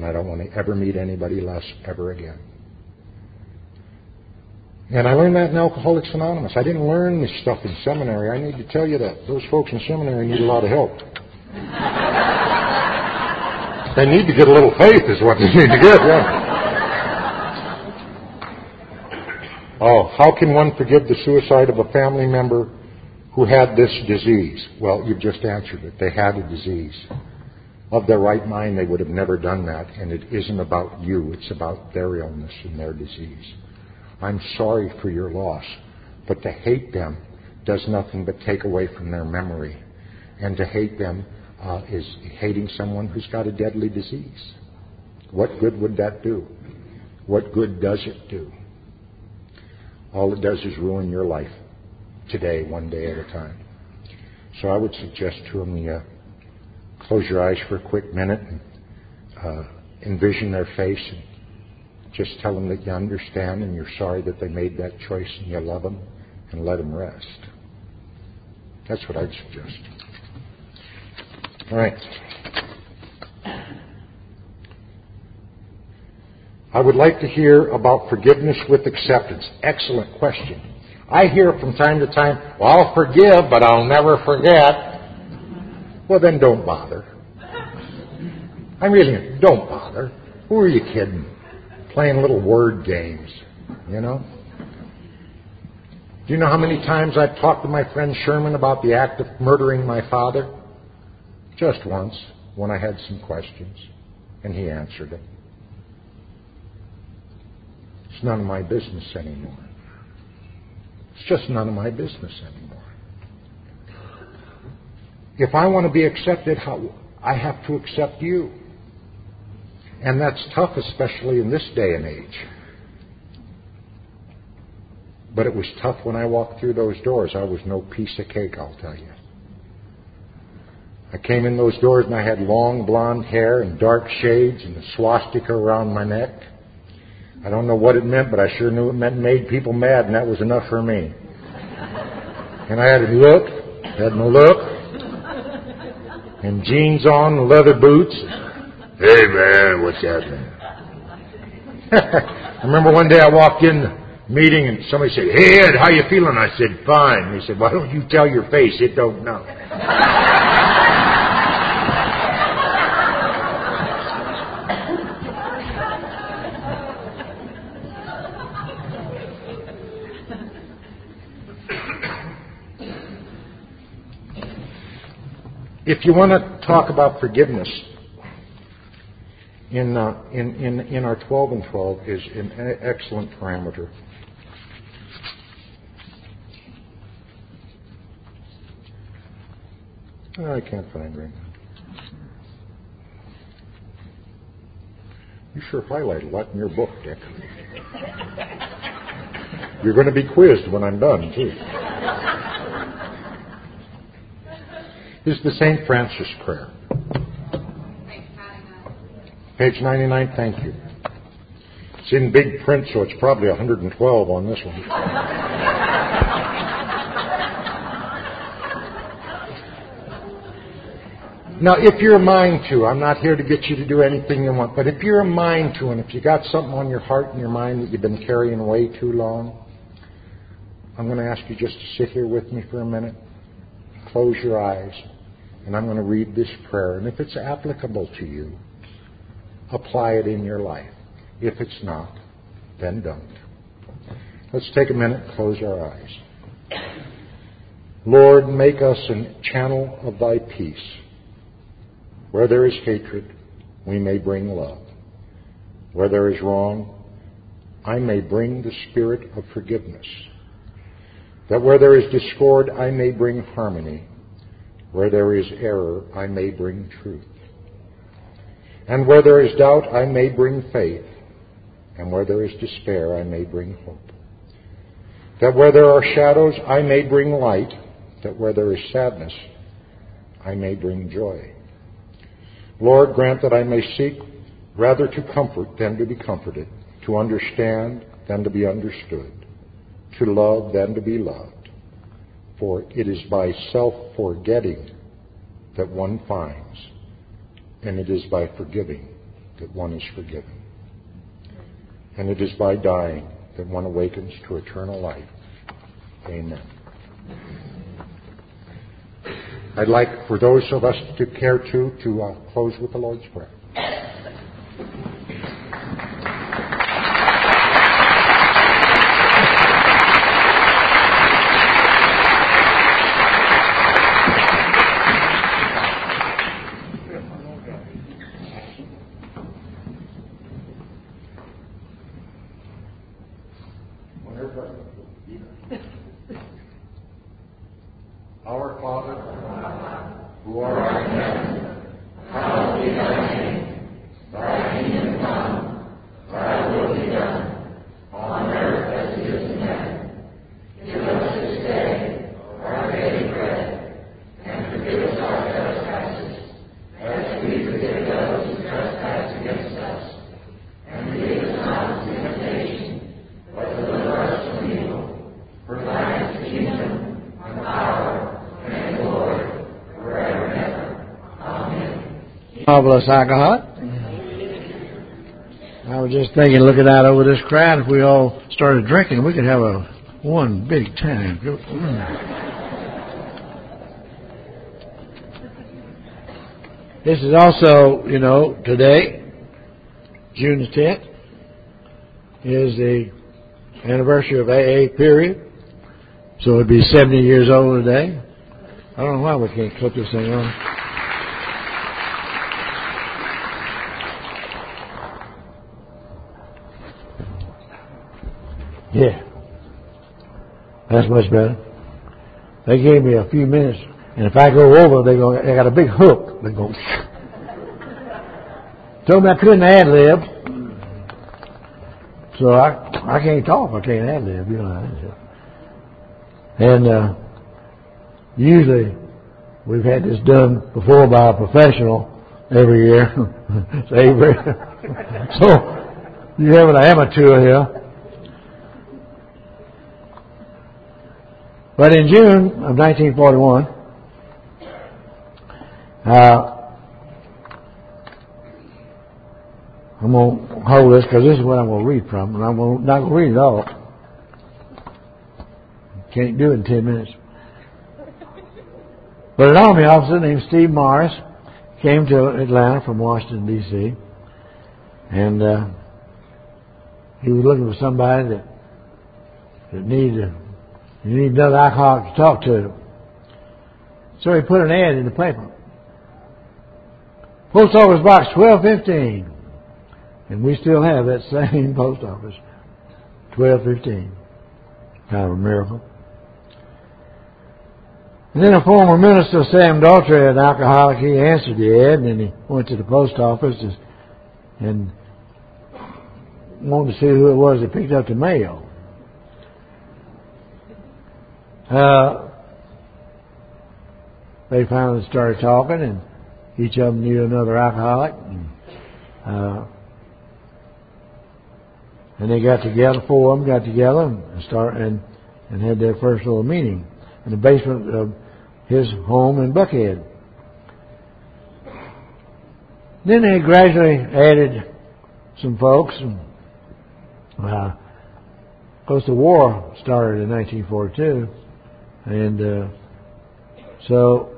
and I don't want to ever meet anybody less ever again. And I learned that in Alcoholics Anonymous. I didn't learn this stuff in seminary. I need to tell you that. Those folks in seminary need a lot of help. they need to get a little faith, is what they need to get, yeah. Oh, how can one forgive the suicide of a family member who had this disease? Well, you've just answered it. They had a disease. Of their right mind, they would have never done that, and it isn't about you. It's about their illness and their disease. I'm sorry for your loss, but to hate them does nothing but take away from their memory. And to hate them uh, is hating someone who's got a deadly disease. What good would that do? What good does it do? All it does is ruin your life today, one day at a time. So I would suggest to them you uh, close your eyes for a quick minute and uh, envision their face and just tell them that you understand and you're sorry that they made that choice and you love them and let them rest. That's what I'd suggest. All right. I would like to hear about forgiveness with acceptance. Excellent question. I hear from time to time, well, I'll forgive, but I'll never forget. Well, then don't bother. I'm really don't bother. Who are you kidding? Playing little word games, you know? Do you know how many times I've talked to my friend Sherman about the act of murdering my father? Just once, when I had some questions, and he answered it. It's none of my business anymore. It's just none of my business anymore. If I want to be accepted, I have to accept you. And that's tough, especially in this day and age. But it was tough when I walked through those doors. I was no piece of cake, I'll tell you. I came in those doors and I had long blonde hair and dark shades and a swastika around my neck. I don't know what it meant, but I sure knew it meant made people mad, and that was enough for me. And I had a look, had no look, and jeans on, leather boots. Hey man, what's happening? I remember one day I walked in the meeting and somebody said, "Hey Ed, how you feeling?" I said, "Fine." And he said, "Why don't you tell your face? It don't know." If you want to talk about forgiveness, in, uh, in, in, in our 12 and 12 is an excellent parameter. Oh, I can't find right now. You sure highlight a lot in your book, Dick. You're going to be quizzed when I'm done, too. Is the St. Francis prayer. Page 99, thank you. It's in big print, so it's probably 112 on this one. Now, if you're a mind to, I'm not here to get you to do anything you want, but if you're a mind to, and if you got something on your heart and your mind that you've been carrying way too long, I'm going to ask you just to sit here with me for a minute. Close your eyes. And I'm going to read this prayer. And if it's applicable to you, apply it in your life. If it's not, then don't. Let's take a minute and close our eyes. Lord, make us a channel of thy peace. Where there is hatred, we may bring love. Where there is wrong, I may bring the spirit of forgiveness. That where there is discord, I may bring harmony. Where there is error, I may bring truth. And where there is doubt, I may bring faith. And where there is despair, I may bring hope. That where there are shadows, I may bring light. That where there is sadness, I may bring joy. Lord, grant that I may seek rather to comfort than to be comforted, to understand than to be understood, to love than to be loved for it is by self forgetting that one finds, and it is by forgiving that one is forgiven. And it is by dying that one awakens to eternal life. Amen. I'd like for those of us to care to to uh, close with the Lord's Prayer. Marvelous alcohol. I was just thinking, looking out over this crowd, if we all started drinking, we could have a one big time. This is also, you know, today, June the 10th, is the anniversary of AA period. So it'd be 70 years old today. I don't know why we can't clip this thing on. Yeah. That's much better. They gave me a few minutes, and if I go over, they go. They got a big hook. They go. Told me I couldn't ad lib, so I I can't talk. I can't ad lib. You know. And uh, usually we've had this done before by a professional every year. so you have an amateur here. But in June of 1941, uh, I'm going to hold this because this is what I'm going to read from, and I'm not going to read it all. Can't do it in 10 minutes. But an Army officer named Steve Morris came to Atlanta from Washington, D.C., and uh, he was looking for somebody that, that needed you need another alcoholic to talk to. So he put an ad in the paper. Post office box 1215. And we still have that same post office. 1215. Kind of a miracle. And then a former minister, Sam Daltrey, an alcoholic, he answered the ad and then he went to the post office and wanted to see who it was that picked up the mail. Uh, they finally started talking, and each of them knew another alcoholic. And, uh, and they got together, four of them got together and start and and had their first little meeting in the basement of his home in Buckhead. Then they gradually added some folks, and uh, of course the war started in 1942. And uh, so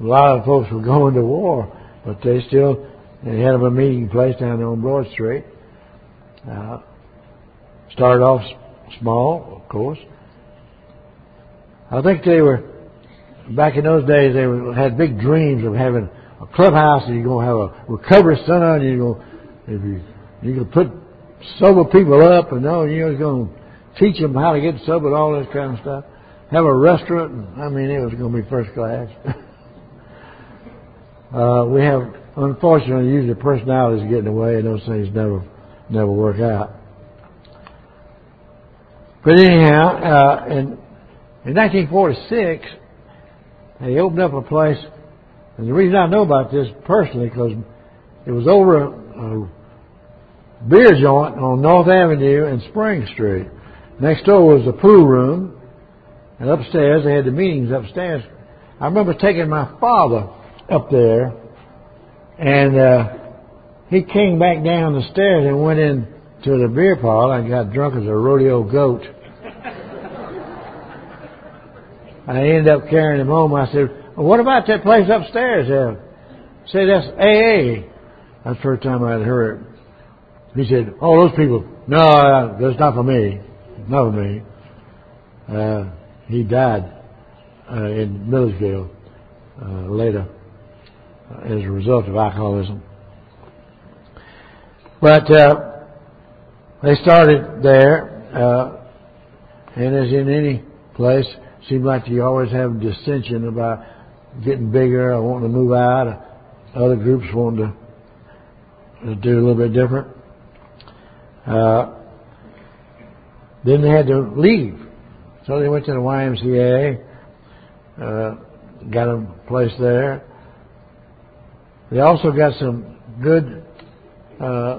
a lot of folks were going to war, but they still they had a meeting place down there on Broad Street. Uh, started off small, of course. I think they were back in those days. They were, had big dreams of having a clubhouse, and you're gonna have a recovery center, and you're gonna if you you put sober people up, and no, you're going to teach them how to get sober and all this kind of stuff. Have a restaurant. And, I mean, it was going to be first class. uh, we have, unfortunately, usually personalities get in the way, and those things never, never work out. But anyhow, uh, in, in 1946, they opened up a place, and the reason I know about this personally, because it was over a, a beer joint on North Avenue and Spring Street. Next door was the pool room, and upstairs they had the meetings upstairs. I remember taking my father up there And uh, he came back down the stairs and went in to the beer parlor and got drunk as a rodeo goat. I ended up carrying him home. I said, well, "What about that place upstairs?" Uh, say that's AA. That's the first time I'd heard it. He said, "Oh, those people. No, that's not for me. Not for me." Uh, he died uh, in Milledgeville uh, later uh, as a result of alcoholism. But uh, they started there, and as in any place, seemed like you always have dissension about getting bigger or wanting to move out. Other groups wanting to, to do a little bit different. Uh, then they had to leave. So they went to the YMCA, uh, got a place there. They also got some good uh,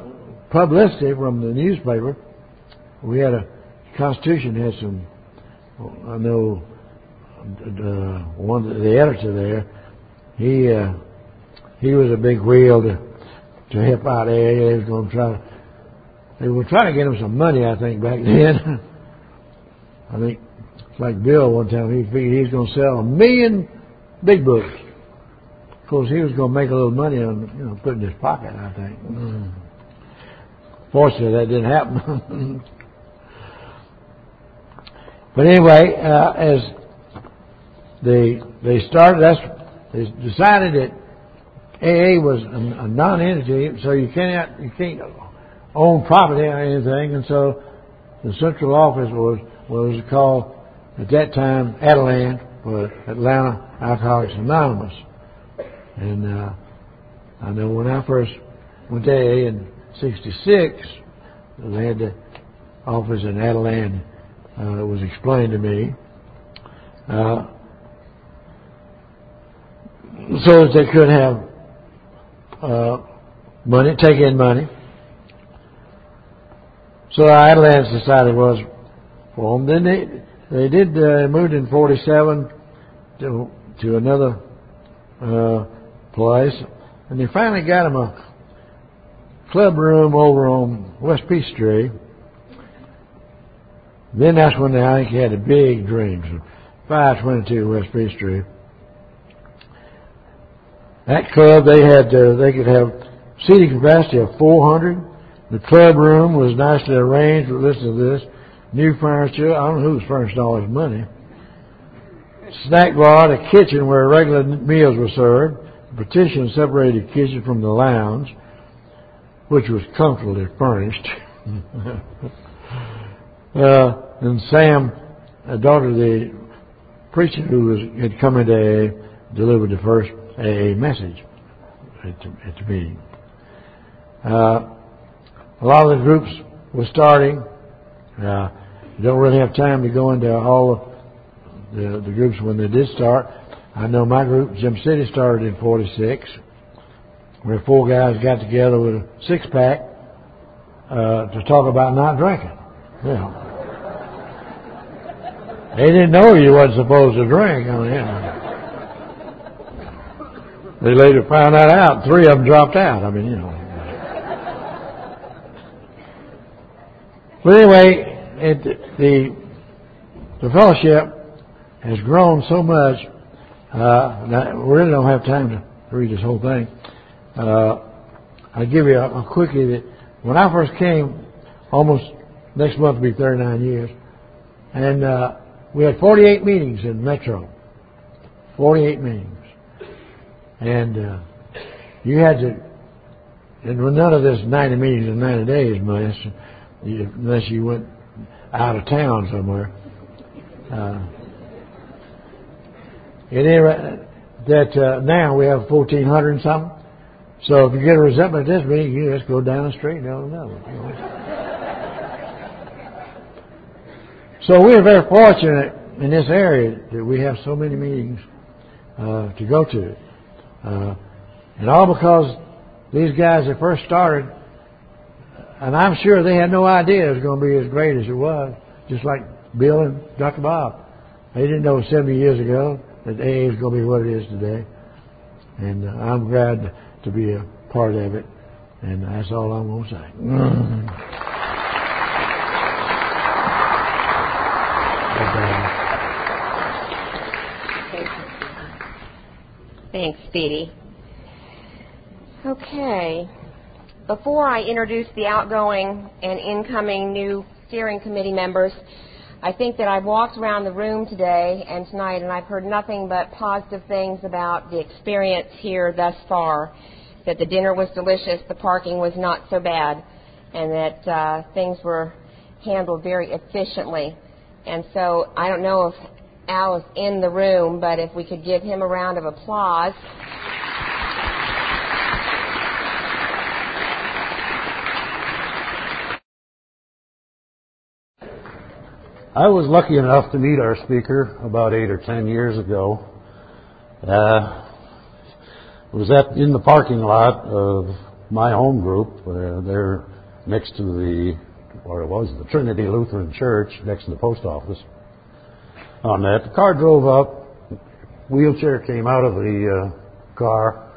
publicity from the newspaper. We had a Constitution had some. I know uh, one the editor there. He uh, he was a big wheel to to help out. They was going to try. To, they were trying to get him some money, I think, back then. I think it's like Bill one time. He figured he was going to sell a million big books. Of course, he was going to make a little money on you know putting in his pocket. I think. Mm. Fortunately, that didn't happen. but anyway, uh, as they they started, that's they decided that AA was a, a non-entity, so you can't you can't own property or anything, and so the central office was was called at that time Adelan, or Atlanta Alcoholics Anonymous, and uh, I know when I first went AA in 66, they had the office in Adelan. Uh, it was explained to me. Uh, so that they could have uh, money, take in money. So the Adelan Society was formed. Then they they did uh, moved in '47 to to another uh, place, and they finally got them a club room over on West Peachtree. Then that's when they, I think, he had a big dreams. 522 West Peachtree. That club, they had, uh, they could have seating capacity of 400. The club room was nicely arranged. Listen to this. New furniture. I don't know who's furnished all his money. Snack bar, a kitchen where regular meals were served. A partition separated the kitchen from the lounge which was comfortably furnished. uh, and Sam, a daughter of the preacher who was, had come into AA, delivered the first AA message at the, at the meeting. Uh, a lot of the groups were starting. Uh, you don't really have time to go into all of the, the groups when they did start. I know my group, Jim City, started in 46 where four guys got together with a six pack uh, to talk about not drinking. Yeah. They didn't know you wasn't supposed to drink. I mean. They later found that out. Three of them dropped out. I mean, you know. But anyway, it, the the fellowship has grown so much. Uh, we really don't have time to read this whole thing. Uh, I'll give you a, a quickie that when I first came, almost next month will be 39 years, and uh, we had 48 meetings in Metro. 48 meetings. And uh, you had to, and none of this 90 meetings in 90 days, you, unless you went out of town somewhere. Uh, and that uh, now we have 1,400 and something. So if you get a resentment at this meeting, you just go down the street and go know. so we're very fortunate in this area that we have so many meetings uh, to go to. Uh, and all because these guys that first started, and I'm sure they had no idea it was going to be as great as it was, just like Bill and Dr. Bob. They didn't know 70 years ago that AA is going to be what it is today. And uh, I'm glad to be a part of it, and that's all I'm going to say. Thanks, Speedy. Okay. Before I introduce the outgoing and incoming new steering committee members, I think that I've walked around the room today and tonight and I've heard nothing but positive things about the experience here thus far. That the dinner was delicious, the parking was not so bad, and that uh, things were handled very efficiently. And so I don't know if Al is in the room, but if we could give him a round of applause. I was lucky enough to meet our speaker about eight or ten years ago. Uh, it was at in the parking lot of my home group. Uh, they're next to the, or it was the Trinity Lutheran Church, next to the post office. On that, the car drove up. Wheelchair came out of the uh, car,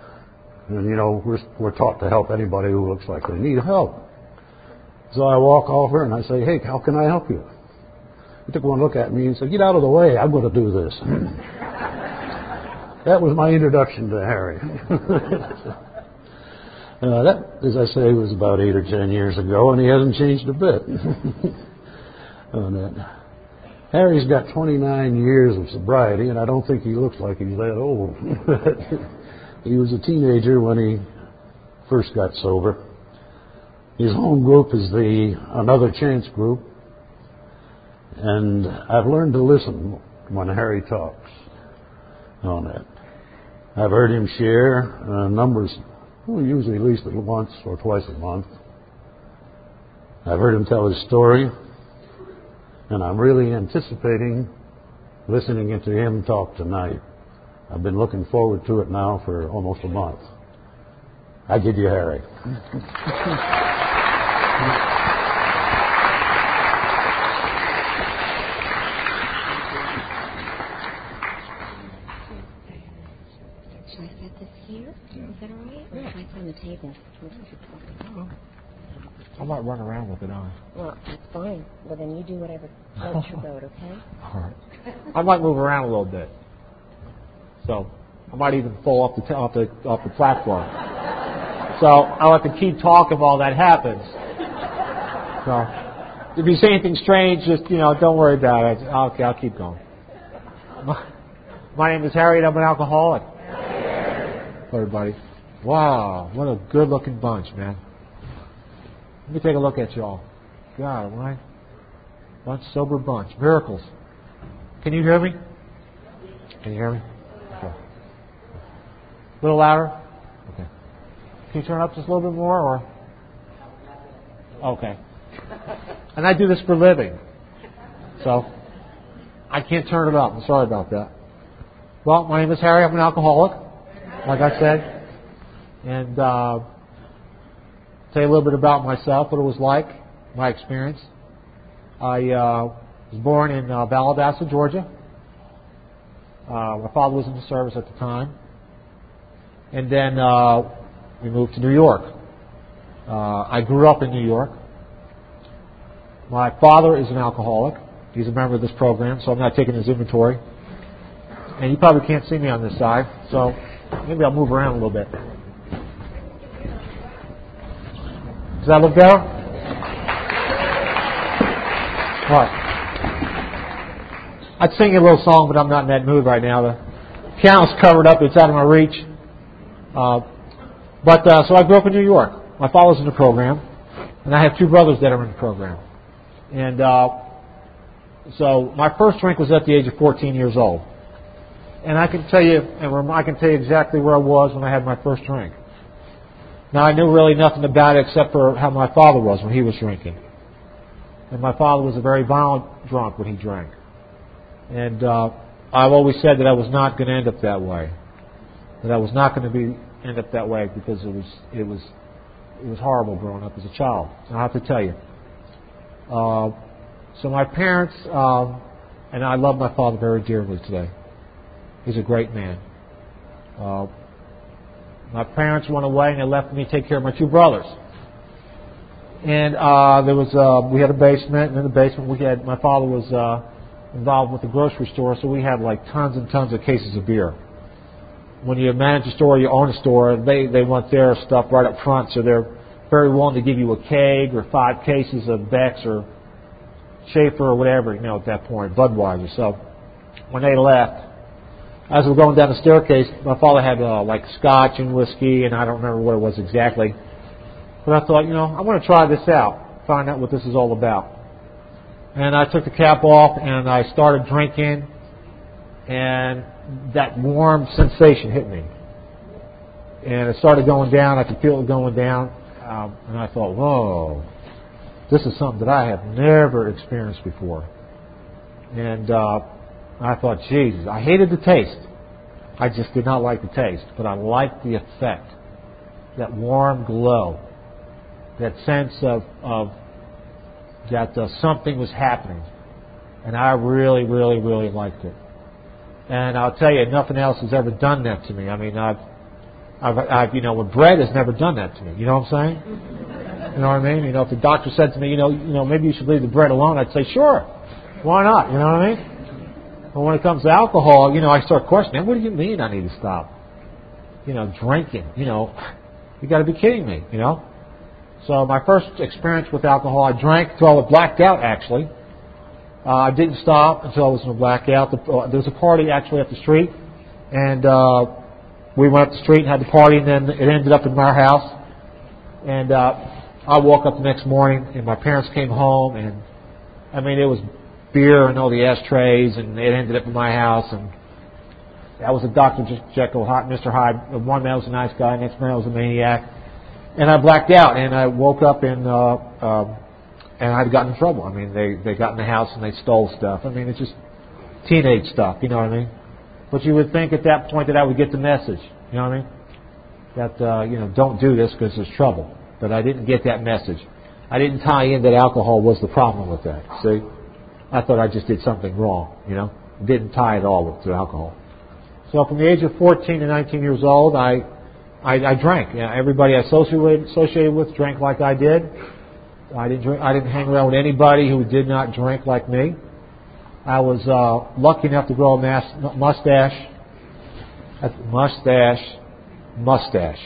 and you know we're we're taught to help anybody who looks like they need help. So I walk over and I say, "Hey, how can I help you?" He took one look at me and said, Get out of the way, I'm going to do this. that was my introduction to Harry. uh, that, as I say, was about eight or ten years ago, and he hasn't changed a bit. Harry's got 29 years of sobriety, and I don't think he looks like he's that old. he was a teenager when he first got sober. His home group is the Another Chance group, and I've learned to listen when Harry talks on it. I've heard him share uh, numbers, well, usually at least once or twice a month. I've heard him tell his story, and I'm really anticipating listening to him talk tonight. I've been looking forward to it now for almost a month. I give you Harry. Run around with it on. Well, that's fine. Well, then you do whatever floats your boat, okay? All right. I might move around a little bit. So I might even fall off the t- off the off the platform. So I'll have to keep talking while that happens. So if you say anything strange, just you know, don't worry about it. Okay, I'll keep going. My, my name is Harriet. I'm an alcoholic. Hello, everybody. Wow, what a good looking bunch, man. Let me take a look at y'all. God, what bunch sober bunch. Miracles. Can you hear me? Can you hear me? Okay. A little louder? Okay. Can you turn up just a little bit more or Okay. And I do this for a living. So I can't turn it up. I'm sorry about that. Well, my name is Harry. I'm an alcoholic. Like I said, and uh, tell you a little bit about myself, what it was like, my experience. I uh, was born in uh, Valdosta, Georgia. Uh, my father was in the service at the time, and then uh, we moved to New York. Uh, I grew up in New York. My father is an alcoholic. He's a member of this program, so I'm not taking his inventory. And you probably can't see me on this side, so maybe I'll move around a little bit. Does that look better? Right. I'd sing you a little song, but I'm not in that mood right now. The piano's covered up; it's out of my reach. Uh, but uh, so I grew up in New York. My father's in the program, and I have two brothers that are in the program. And uh, so my first drink was at the age of 14 years old, and I can tell you, and I can tell you exactly where I was when I had my first drink. Now, I knew really nothing about it except for how my father was when he was drinking. And my father was a very violent drunk when he drank. And uh, I've always said that I was not going to end up that way. That I was not going to be end up that way because it was it was it was horrible growing up as a child. I have to tell you. Uh, so my parents um, and I love my father very dearly today. He's a great man. Uh, My parents went away and they left me to take care of my two brothers. And uh, there was uh, we had a basement, and in the basement we had my father was uh, involved with the grocery store, so we had like tons and tons of cases of beer. When you manage a store, you own a store, they they want their stuff right up front, so they're very willing to give you a keg or five cases of Beck's or Schaefer or whatever, you know, at that point, Budweiser. So when they left, as we were going down the staircase, my father had uh, like scotch and whiskey, and I don't remember what it was exactly. But I thought, you know, I want to try this out, find out what this is all about. And I took the cap off and I started drinking, and that warm sensation hit me. And it started going down. I could feel it going down. Um, and I thought, whoa, this is something that I have never experienced before. And uh, I thought, Jesus, I hated the taste. I just did not like the taste, but I liked the effect. That warm glow, that sense of, of that uh, something was happening. And I really, really, really liked it. And I'll tell you, nothing else has ever done that to me. I mean, I've, I've, I've, you know, when bread has never done that to me. You know what I'm saying? You know what I mean? You know, if the doctor said to me, you know, you know, maybe you should leave the bread alone, I'd say, sure, why not? You know what I mean? But when it comes to alcohol, you know, I start questioning, what do you mean I need to stop? You know, drinking. You know, you got to be kidding me. You know. So my first experience with alcohol, I drank until I was blacked out. Actually, uh, I didn't stop until I was in a blackout. The, uh, there was a party actually up the street, and uh, we went up the street and had the party, and then it ended up in our house. And uh, I woke up the next morning, and my parents came home, and I mean it was beer and all the ashtrays, and it ended up in my house. And I was a Dr. Jekyll, Mr. Hyde. One man was a nice guy, next man was a maniac. And I blacked out, and I woke up and uh, uh, and I'd gotten in trouble. I mean, they they got in the house and they stole stuff. I mean, it's just teenage stuff. You know what I mean? But you would think at that point that I would get the message. You know what I mean? That uh, you know, don't do this because there's trouble. But I didn't get that message. I didn't tie in that alcohol was the problem with that. See? I thought I just did something wrong, you know. Didn't tie it all to alcohol. So from the age of 14 to 19 years old, I I, I drank. You know, everybody I associated, associated with drank like I did. I didn't drink. I didn't hang around with anybody who did not drink like me. I was uh, lucky enough to grow a mas- mustache. Mustache, mustache.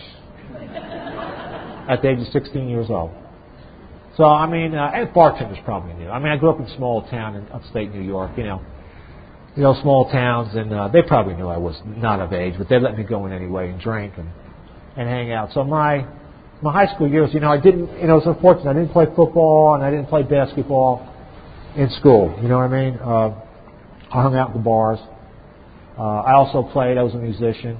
At the age of 16 years old. So I mean, uh, and bartenders probably knew. I mean, I grew up in a small town in upstate New York. You know, you know, small towns, and uh, they probably knew I was not of age, but they let me go in anyway and drink and and hang out. So my my high school years, you know, I didn't, you know, it was unfortunate. I didn't play football and I didn't play basketball in school. You know what I mean? Uh, I hung out in the bars. Uh, I also played. I was a musician,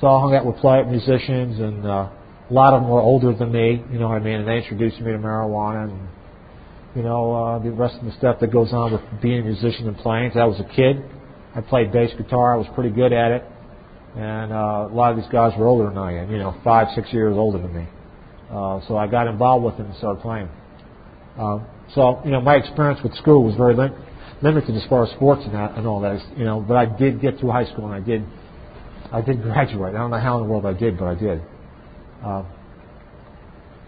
so I hung out with play musicians and. Uh, a lot of them were older than me, you know what I mean, and they introduced me to marijuana and you know uh, the rest of the stuff that goes on with being a musician and playing. So I was a kid. I played bass guitar. I was pretty good at it, and uh, a lot of these guys were older than I am. You know, five, six years older than me. Uh, so I got involved with them and started playing. Um, so you know, my experience with school was very lim- limited as far as sports and that and all that. You know, but I did get through high school and I did, I did graduate. I don't know how in the world I did, but I did. Uh,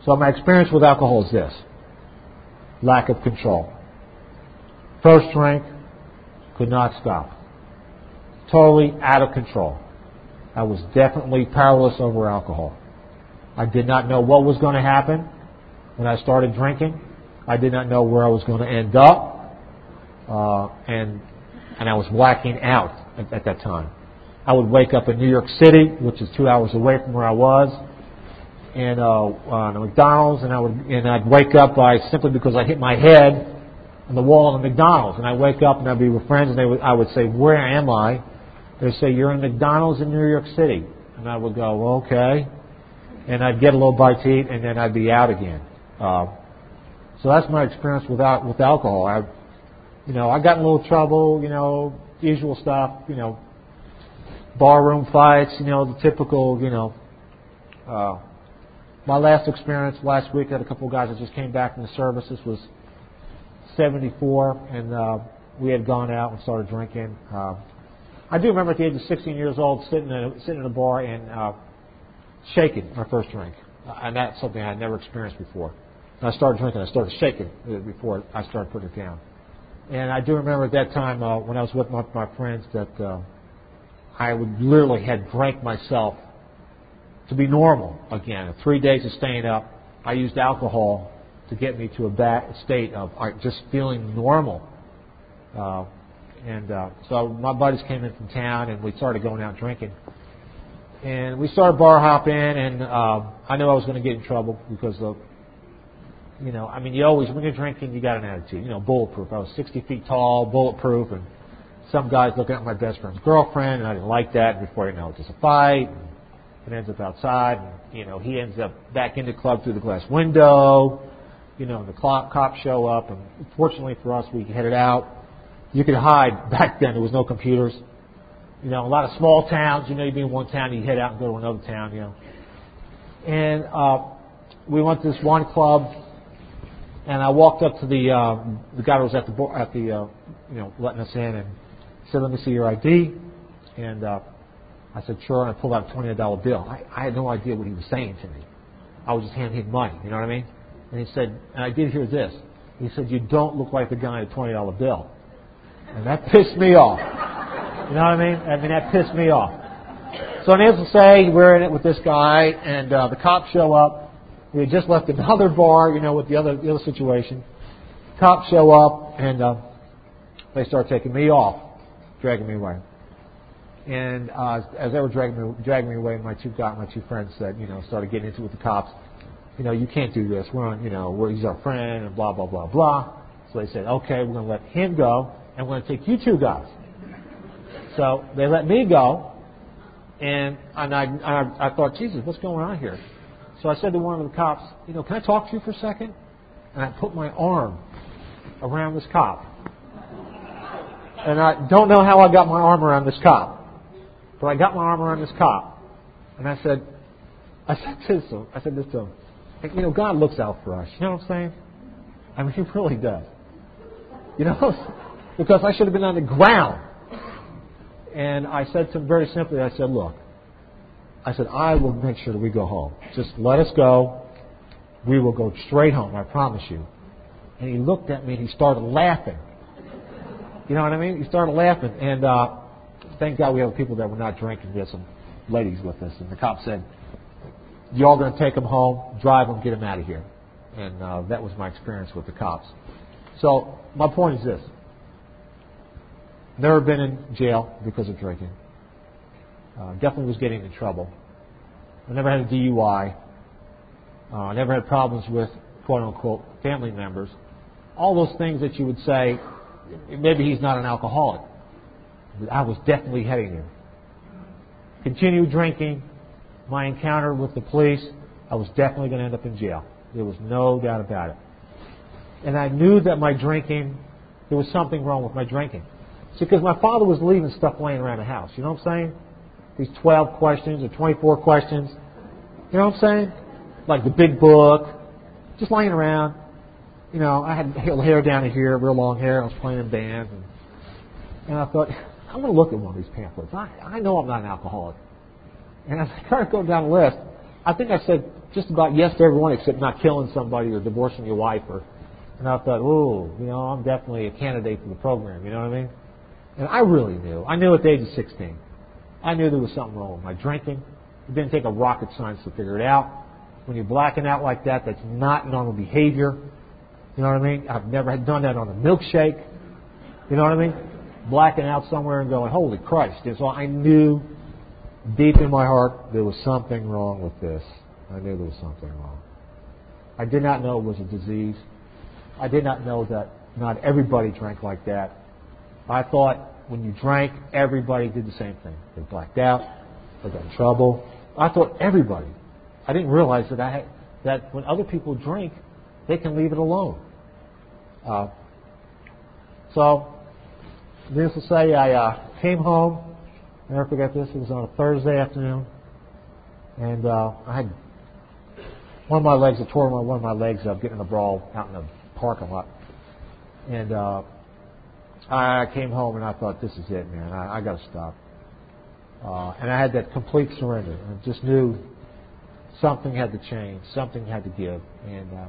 so my experience with alcohol is this lack of control. First drink, could not stop. Totally out of control. I was definitely powerless over alcohol. I did not know what was going to happen when I started drinking. I did not know where I was going to end up. Uh, and, and I was blacking out at, at that time. I would wake up in New York City, which is two hours away from where I was in uh, on a McDonald's, and I would and I'd wake up by simply because I hit my head on the wall of the McDonald's, and I wake up and I'd be with friends, and they would I would say, "Where am I?" They'd say, "You're in McDonald's in New York City," and I would go, well, "Okay," and I'd get a little bite to eat, and then I'd be out again. Uh, so that's my experience without with alcohol. I, you know, I got in a little trouble, you know, usual stuff, you know, barroom fights, you know, the typical, you know. Uh, my last experience last week, I had a couple of guys that just came back from the service. This was 74, and uh, we had gone out and started drinking. Uh, I do remember at the age of 16 years old sitting in a, sitting in a bar, and uh, shaking my first drink, and that's something I had never experienced before. And I started drinking. I started shaking before I started putting it down. And I do remember at that time uh, when I was with my, my friends that uh, I would literally had drank myself to be normal again. Three days of staying up, I used alcohol to get me to a back state of uh, just feeling normal. Uh, and uh, so my buddies came in from town, and we started going out drinking. And we started bar hopping, and uh, I knew I was going to get in trouble because of you know, I mean, you always, when you're drinking, you got an attitude. You know, bulletproof. I was 60 feet tall, bulletproof, and some guys looking at my best friend's girlfriend, and I didn't like that. Before you know it, there's a fight. And it ends up outside, and, you know, he ends up back in the club through the glass window. You know, the cops show up, and fortunately for us, we headed out. You could hide back then. There was no computers. You know, a lot of small towns. You know, you'd be in one town, you head out and go to another town. You know, and uh, we went to this one club and I walked up to the uh, the guy who was at the at the uh, you know letting us in and said, "Let me see your ID." And uh, I said, "Sure." And I pulled out a twenty dollar bill. I, I had no idea what he was saying to me. I was just handing him money. You know what I mean? And he said, and I did hear this. He said, "You don't look like the guy in a twenty dollar bill," and that pissed me off. You know what I mean? I mean that pissed me off. So needless to say, we're in it with this guy, and uh, the cops show up we had just left another bar, you know, with the other the other situation. Cops show up and uh, they start taking me off, dragging me away. And uh, as they were dragging me dragging me away, my two got my two friends said, you know, started getting into it with the cops. You know, you can't do this. We're on, you know, we're, he's our friend, and blah blah blah blah. So they said, okay, we're going to let him go, and we're going to take you two guys. So they let me go, and and I I, I thought, Jesus, what's going on here? So I said to one of the cops, you know, can I talk to you for a second? And I put my arm around this cop. And I don't know how I got my arm around this cop, but I got my arm around this cop. And I said, I said this to him, I said this to him. You know, God looks out for us. You know what I'm saying? I mean, He really does. You know, because I should have been on the ground. And I said to him very simply, I said, look, I said, I will make sure that we go home. Just let us go. We will go straight home, I promise you. And he looked at me and he started laughing. You know what I mean? He started laughing. And uh, thank God we have people that were not drinking. We had some ladies with us. And the cop said, Y'all going to take them home, drive them, get them out of here. And uh, that was my experience with the cops. So my point is this. Never been in jail because of drinking. Uh, definitely was getting in trouble. I never had a DUI. Uh, I never had problems with quote unquote family members. All those things that you would say, maybe he's not an alcoholic. I was definitely heading there. Continued drinking, my encounter with the police, I was definitely going to end up in jail. There was no doubt about it. And I knew that my drinking, there was something wrong with my drinking. See, because my father was leaving stuff laying around the house. You know what I'm saying? these 12 questions or 24 questions. You know what I'm saying? Like the big book, just laying around. You know, I had hair down to here, real long hair. I was playing in bands, and, and I thought, I'm going to look at one of these pamphlets. I, I know I'm not an alcoholic. And as I started going down the list, I think I said just about yes to everyone except not killing somebody or divorcing your wife. Or, and I thought, oh, you know, I'm definitely a candidate for the program. You know what I mean? And I really knew. I knew at the age of 16. I knew there was something wrong with my drinking. It didn't take a rocket science to figure it out. When you're blacking out like that, that's not normal behavior. You know what I mean? I've never done that on a milkshake. You know what I mean? Blacking out somewhere and going, holy Christ. And so I knew deep in my heart there was something wrong with this. I knew there was something wrong. I did not know it was a disease. I did not know that not everybody drank like that. I thought when you drank, everybody did the same thing. They blacked out. They got in trouble. I thought everybody. I didn't realize that I had, that when other people drink, they can leave it alone. Uh, so, needless to say, I uh, came home. I never forget this. It was on a Thursday afternoon, and uh, I had one of my legs. I tore one of my legs up getting in a brawl out in the parking lot, and uh, I came home and I thought, this is it, man. I, I got to stop. Uh, and I had that complete surrender. I just knew something had to change, something had to give. And uh,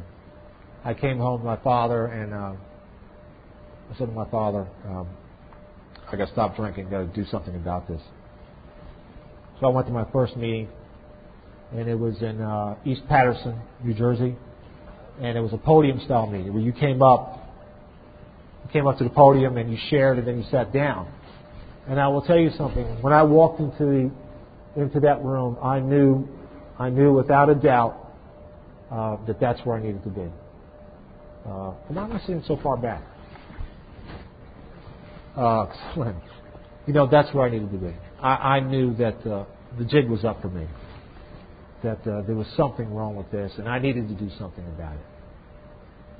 I came home to my father, and uh, I said to my father, um, I got to stop drinking, got to do something about this. So I went to my first meeting, and it was in uh, East Paterson, New Jersey, and it was a podium style meeting where you came up, you came up to the podium and you shared, and then you sat down. And I will tell you something. When I walked into the into that room, I knew, I knew without a doubt uh, that that's where I needed to be. Uh, and I'm not sitting so far back. Uh, you know, that's where I needed to be. I, I knew that uh, the jig was up for me. That uh, there was something wrong with this, and I needed to do something about it.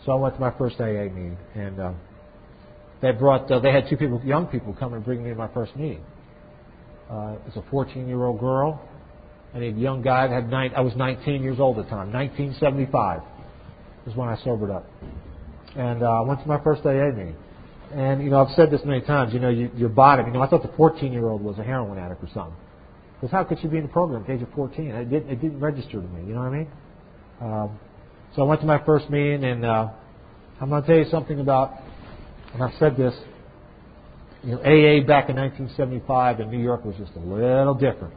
So I went to my first AA meeting, and uh, they brought. Uh, they had two people, young people, come and bring me to my first meeting. Uh, it's a 14-year-old girl and a young guy that had nine. I was 19 years old at the time. 1975 is when I sobered up, and uh, I went to my first AA meeting. And you know, I've said this many times. You know, you, your body. You know, I thought the 14-year-old was a heroin addict or something. Because how could she be in the program at the age of 14? It didn't. It didn't register to me. You know what I mean? Um, so I went to my first meeting, and uh, I'm going to tell you something about. And I've said this. You know, AA back in 1975 in New York was just a little different.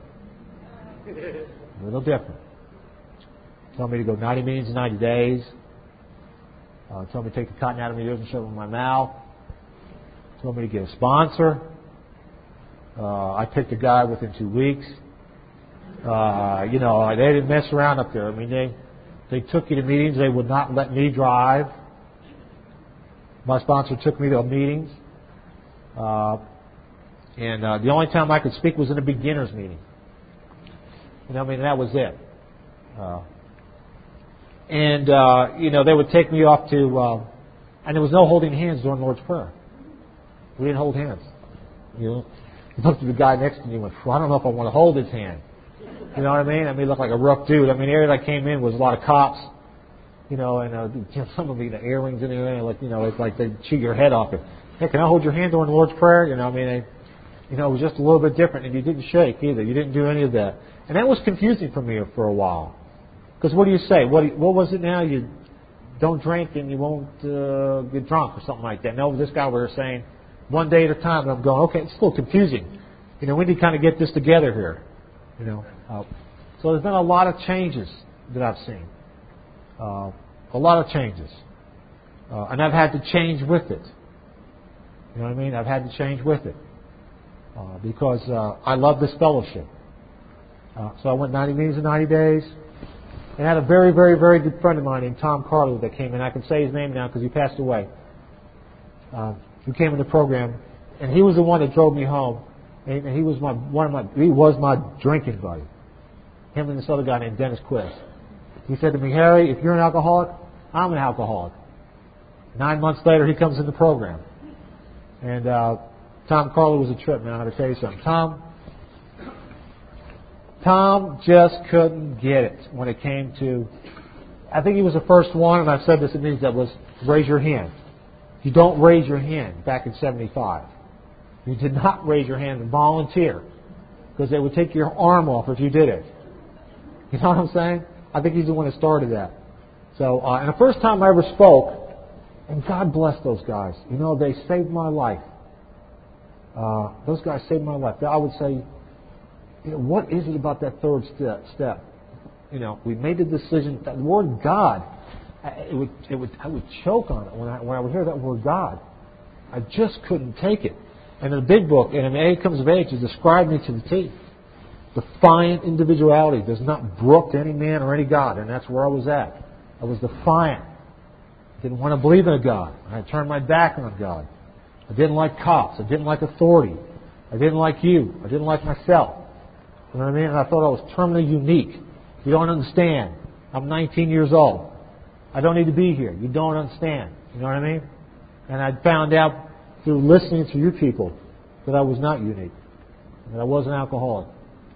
A little different. Told me to go 90 meetings in 90 days. Uh, told me to take the cotton out of my ears and shove it in my mouth. Told me to get a sponsor. Uh, I picked a guy within two weeks. Uh, you know, they didn't mess around up there. I mean, they they took you to meetings. They would not let me drive. My sponsor took me to meetings. Uh, and uh, the only time I could speak was in a beginner's meeting. You know, I mean, that was it. Uh, and uh, you know, they would take me off to, uh, and there was no holding hands during Lord's Prayer. We didn't hold hands. You know, you looked at the guy next to you and went, well, I don't know if I want to hold his hand. You know what I mean? I mean, he looked like a rough dude. I mean, area that I came in was a lot of cops. You know, and uh, you know, some of the, the earrings in there, like you know, it's like they chew your head off. It. Hey, can I hold your hand during the Lord's Prayer? You know, I mean, they, you know, it was just a little bit different, and you didn't shake either. You didn't do any of that, and that was confusing for me for a while. Because what do you say? What what was it now? You don't drink and you won't uh, get drunk or something like that. No, this guy we were saying one day at a time, and I'm going, okay, it's still confusing. You know, we need to kind of get this together here. You know, uh, so there's been a lot of changes that I've seen. Uh, a lot of changes, uh, and I've had to change with it. You know what I mean? I've had to change with it uh, because uh, I love this fellowship. Uh, so I went 90 meetings in 90 days, and I had a very, very, very good friend of mine named Tom Carlo that came in. I can say his name now because he passed away. Uh, who came in the program, and he was the one that drove me home. And he was my one of my he was my drinking buddy. Him and this other guy named Dennis Quiz. He said to me, Harry, if you're an alcoholic, I'm an alcoholic. Nine months later, he comes in the program, and uh, Tom Carlo was a trip, man. I got to tell you something. Tom, Tom just couldn't get it when it came to. I think he was the first one, and I've said this. It means that was raise your hand. You don't raise your hand back in 75. You did not raise your hand and volunteer because they would take your arm off if you did it. You know what I'm saying? I think he's the one that started that. So, uh, and the first time I ever spoke, and God bless those guys. You know, they saved my life. Uh, those guys saved my life. I would say, you know, what is it about that third step? step? You know, we made the decision. That the word God it would, it would, I would choke on it when I, when I would hear that word God. I just couldn't take it. And in the big book, in AA Comes of Age, it described me to the T. Defiant individuality does not brook any man or any God, and that's where I was at. I was defiant. I didn't want to believe in a God. I turned my back on God. I didn't like cops. I didn't like authority. I didn't like you. I didn't like myself. You know what I mean? And I thought I was terminally unique. You don't understand. I'm 19 years old. I don't need to be here. You don't understand. You know what I mean? And I found out through listening to you people that I was not unique. That I was an alcoholic.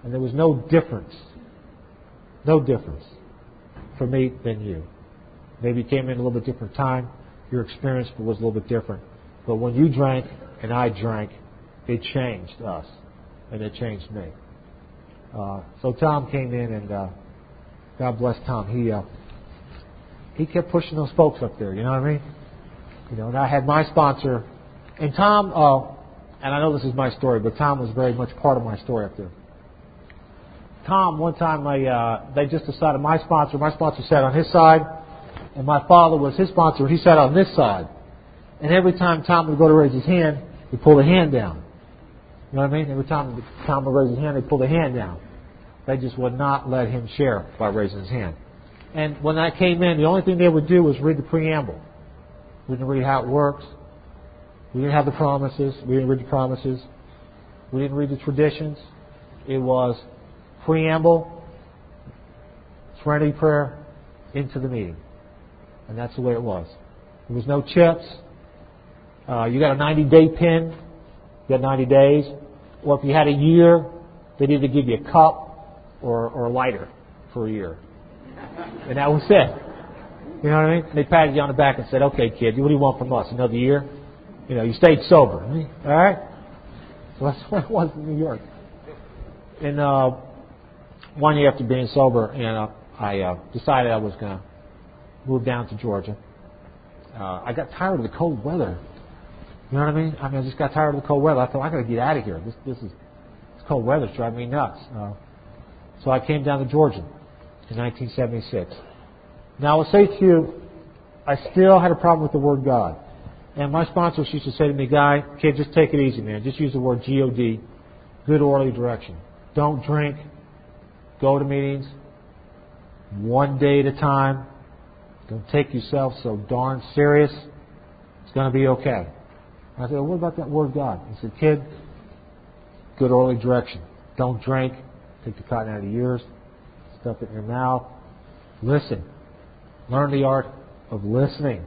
And there was no difference. No difference for me than you. Maybe you came in a little bit different time. Your experience was a little bit different. But when you drank and I drank, it changed us. And it changed me. Uh, so Tom came in and uh, God bless Tom. He uh, he kept pushing those folks up there. You know what I mean? You know, and I had my sponsor, and Tom. Uh, and I know this is my story, but Tom was very much part of my story up there. Tom, one time, I, uh, they just decided my sponsor, my sponsor sat on his side, and my father was his sponsor. He sat on this side, and every time Tom would go to raise his hand, he pulled a hand down. You know what I mean? Every time Tom would raise his hand, they pulled a hand down. They just would not let him share by raising his hand. And when I came in, the only thing they would do was read the preamble. We didn't read how it works. We didn't have the promises. We didn't read the promises. We didn't read the traditions. It was preamble, serenity prayer, into the meeting. And that's the way it was. There was no chips. Uh, you got a 90 day pin. You got 90 days. Or if you had a year, they'd either give you a cup or, or a lighter for a year. And that was it. You know what I mean? They patted you on the back and said, okay, kid, what do you want from us? Another year? You know, you stayed sober. All right? So that's what it was in New York. And uh, one year after being sober, and uh, I uh, decided I was going to move down to Georgia. Uh, I got tired of the cold weather. You know what I mean? I mean, I just got tired of the cold weather. I thought I got to get out of here. This this is this cold weather's driving me nuts. Uh, so I came down to Georgia in 1976. Now I will say to you, I still had a problem with the word God. And my sponsor used to say to me, Guy, kid, just take it easy, man. Just use the word G-O-D, good orderly direction. Don't drink. Go to meetings one day at a time. Don't take yourself so darn serious. It's going to be okay. I said, well, what about that word God? He said, kid, good orderly direction. Don't drink. Take the cotton out of your ears. Stuff in your mouth. Listen. Learn the art of listening.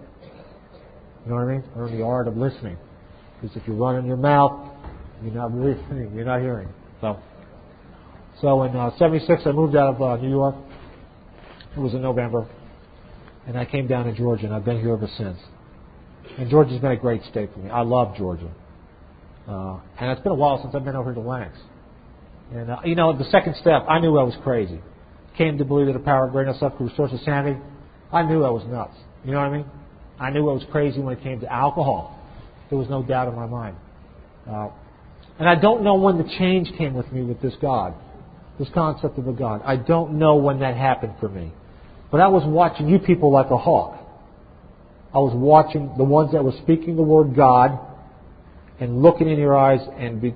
You know what I mean? Learn the art of listening. Because if you're running your mouth, you're not listening, you're not hearing. So, so in uh, '76, I moved out of uh, New York. It was in November, and I came down to Georgia, and I've been here ever since. And Georgia's been a great state for me. I love Georgia, uh, and it's been a while since I've been over to Lenox. And uh, you know, the second step, I knew I was crazy. Came to believe that the power great enough stuff could restore sanity. I knew I was nuts. You know what I mean? I knew I was crazy when it came to alcohol. There was no doubt in my mind. Uh, and I don't know when the change came with me with this God, this concept of a God. I don't know when that happened for me. But I was watching you people like a hawk. I was watching the ones that were speaking the word God and looking in your eyes and be,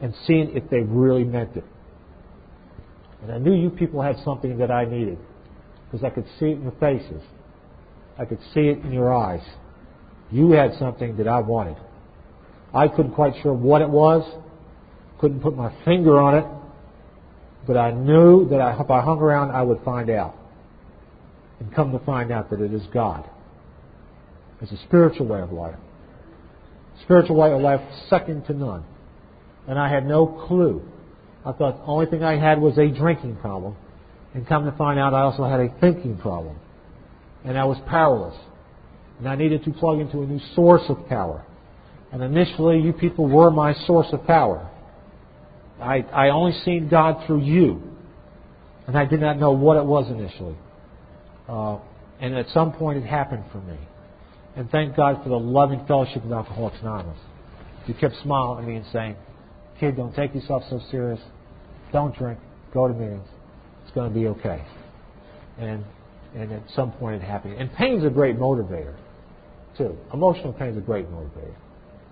and seeing if they really meant it. And I knew you people had something that I needed because I could see it in your faces. I could see it in your eyes. You had something that I wanted. I couldn't quite sure what it was, couldn't put my finger on it, but I knew that if I hung around, I would find out. And come to find out that it is God. It's a spiritual way of life. Spiritual way of life, second to none. And I had no clue. I thought the only thing I had was a drinking problem. And come to find out, I also had a thinking problem and I was powerless. And I needed to plug into a new source of power. And initially, you people were my source of power. I, I only seen God through you. And I did not know what it was initially. Uh, and at some point, it happened for me. And thank God for the loving fellowship of Alcoholics Anonymous. You kept smiling at me and saying, Kid, don't take yourself so serious. Don't drink. Go to meetings. It's going to be okay. And and at some point it happened. And pain's a great motivator, too. Emotional pain's a great motivator.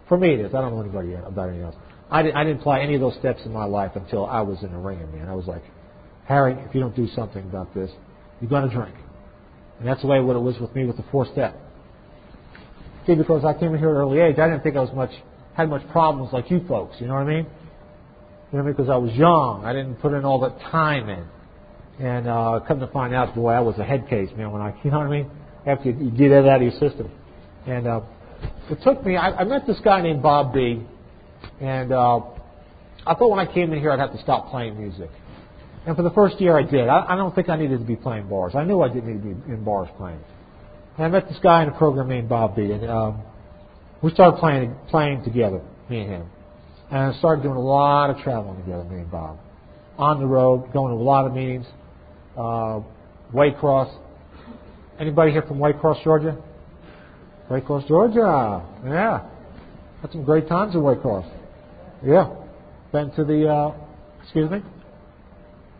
For me, it is. I don't know anybody about anything else. I didn't, I didn't apply any of those steps in my life until I was in the ring, man. I was like, Harry, if you don't do something about this, you're going to drink. And that's the way what it was with me with the fourth step. See, because I came in here at an early age, I didn't think I was much had much problems like you folks. You know what I mean? You know, because I was young, I didn't put in all that time in. And uh, come to find out, boy, I was a head case, man. When I, you know what I mean? After you, you get that out of your system. And uh, it took me. I, I met this guy named Bob B. And uh, I thought when I came in here, I'd have to stop playing music. And for the first year, I did. I, I don't think I needed to be playing bars. I knew I didn't need to be in bars playing. And I met this guy in a program named Bob B. And um, we started playing playing together, me and him. And started doing a lot of traveling together, me and Bob. On the road, going to a lot of meetings. Uh, Waycross. Anybody here from Waycross, Georgia? Waycross, Georgia. Yeah. Had some great times at Waycross. Yeah. Been to the, uh, excuse me?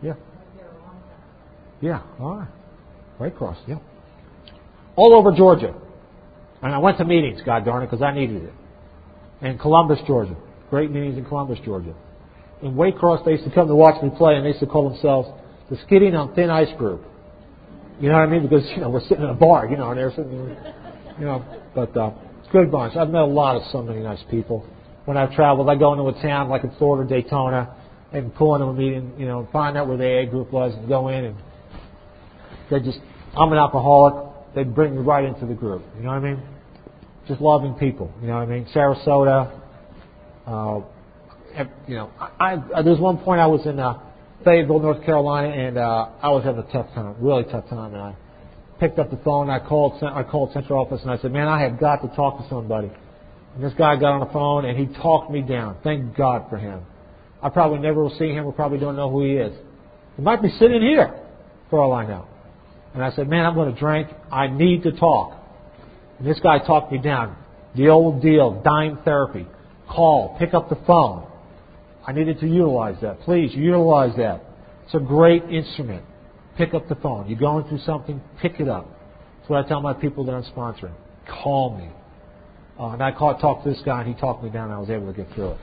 Yeah. Yeah, all right. Waycross, yeah. All over Georgia. And I went to meetings, God darn it, because I needed it. In Columbus, Georgia. Great meetings in Columbus, Georgia. In Waycross, they used to come to watch me play, and they used to call themselves the Skidding on Thin Ice Group. You know what I mean? Because, you know, we're sitting in a bar, you know, and they're sitting, you know, but uh, it's a good bunch. I've met a lot of so many nice people. When I've traveled, I go into a town like in Florida, Daytona, and pull into a meeting, you know, find out where the AA group was, and go in, and they just, I'm an alcoholic. They bring me right into the group. You know what I mean? Just loving people. You know what I mean? Sarasota. Uh, you know, I, I there's one point I was in uh, Fayetteville, North Carolina, and uh, I was having a tough time, really tough time, and I picked up the phone. I called I called central office, and I said, "Man, I have got to talk to somebody." And this guy got on the phone, and he talked me down. Thank God for him. I probably never will see him. We probably don't know who he is. He might be sitting here, for all I know. And I said, man, I'm going to drink. I need to talk. And this guy talked me down. The old deal, dime therapy. Call, pick up the phone. I needed to utilize that. Please utilize that. It's a great instrument. Pick up the phone. You're going through something, pick it up. That's what I tell my people that I'm sponsoring. Call me. Uh, and I called, talked to this guy, and he talked me down, and I was able to get through it.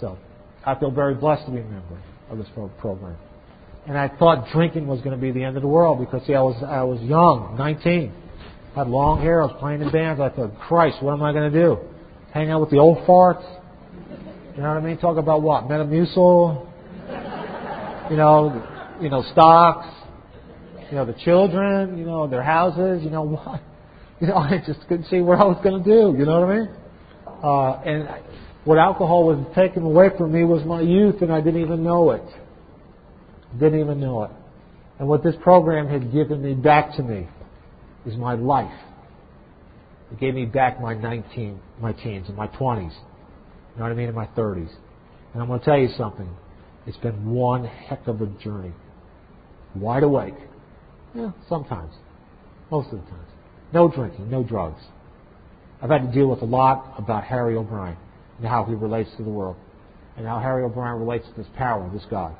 So I feel very blessed to be a member of this program. And I thought drinking was going to be the end of the world because see, I was I was young, 19, I had long hair, I was playing in bands. I thought, Christ, what am I going to do? Hang out with the old farts? You know what I mean? Talk about what? Metamucil? You know, you know, stocks. You know, the children. You know, their houses. You know what? You know, I just couldn't see what I was going to do. You know what I mean? Uh, and what alcohol was taking away from me was my youth, and I didn't even know it. Didn't even know it. And what this program had given me back to me is my life. It gave me back my 19, my teens and my 20s. You know what I mean? In my 30s. And I'm going to tell you something. It's been one heck of a journey. Wide awake. Yeah, sometimes. Most of the times. No drinking, no drugs. I've had to deal with a lot about Harry O'Brien and how he relates to the world. And how Harry O'Brien relates to this power, this God.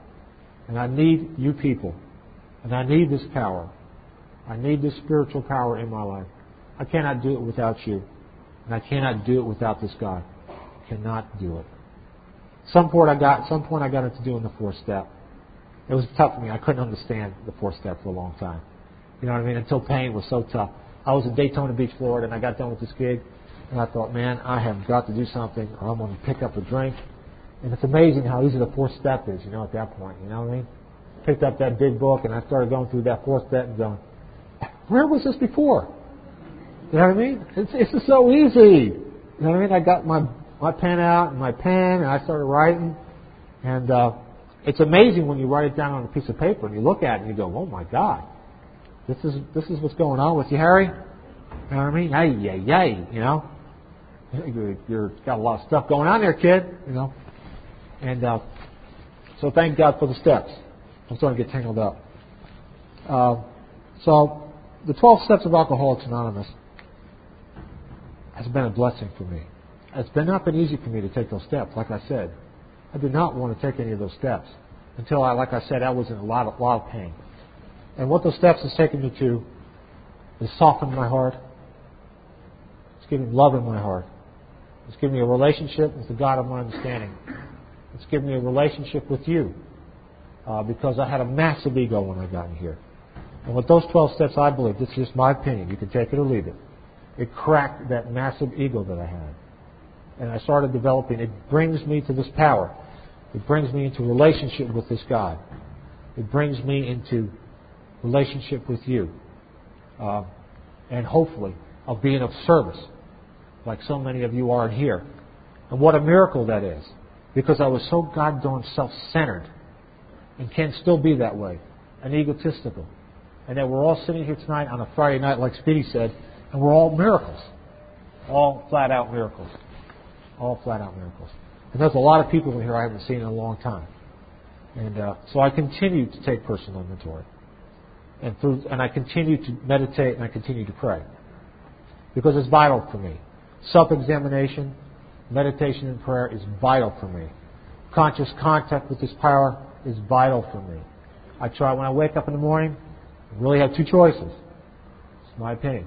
And I need you people. And I need this power. I need this spiritual power in my life. I cannot do it without you. And I cannot do it without this God. I cannot do it. Some point I got some point I got into doing the fourth step. It was tough for me. I couldn't understand the fourth step for a long time. You know what I mean? Until pain was so tough. I was in Daytona Beach, Florida, and I got done with this gig, and I thought, man, I have got to do something, or I'm going to pick up a drink and it's amazing how easy the fourth step is, you know, at that point. You know what I mean? Picked up that big book and I started going through that fourth step and going, where was this before? You know what I mean? It's, it's just so easy. You know what I mean? I got my, my pen out and my pen and I started writing. And, uh, it's amazing when you write it down on a piece of paper and you look at it and you go, oh my God, this is, this is what's going on with you, Harry. You know what I mean? Yay, yay, yay, you know? You're, you're got a lot of stuff going on there, kid, you know? And uh, so thank God for the steps. I'm starting to get tangled up. Uh, so the 12 steps of Alcoholics Anonymous has been a blessing for me. It's been not been easy for me to take those steps. Like I said, I did not want to take any of those steps until I, like I said, I was in a lot of, lot of pain. And what those steps has taken me to is soften my heart. It's giving love in my heart. It's giving me a relationship with the God of my understanding. It's given me a relationship with you uh, because I had a massive ego when I got in here. And with those 12 steps, I believe, this is just my opinion, you can take it or leave it, it cracked that massive ego that I had. And I started developing, it brings me to this power. It brings me into relationship with this God. It brings me into relationship with you. Uh, and hopefully, of being of service, like so many of you are in here. And what a miracle that is because I was so goddamn self-centered and can still be that way and egotistical. And that we're all sitting here tonight on a Friday night, like Speedy said, and we're all miracles. All flat out miracles. All flat out miracles. And there's a lot of people in here I haven't seen in a long time. And uh, so I continue to take personal inventory. and through, and I continue to meditate and I continue to pray because it's vital for me. Self-examination, meditation, and prayer is vital for me. Conscious contact with this power is vital for me. I try when I wake up in the morning. I really have two choices. It's my opinion.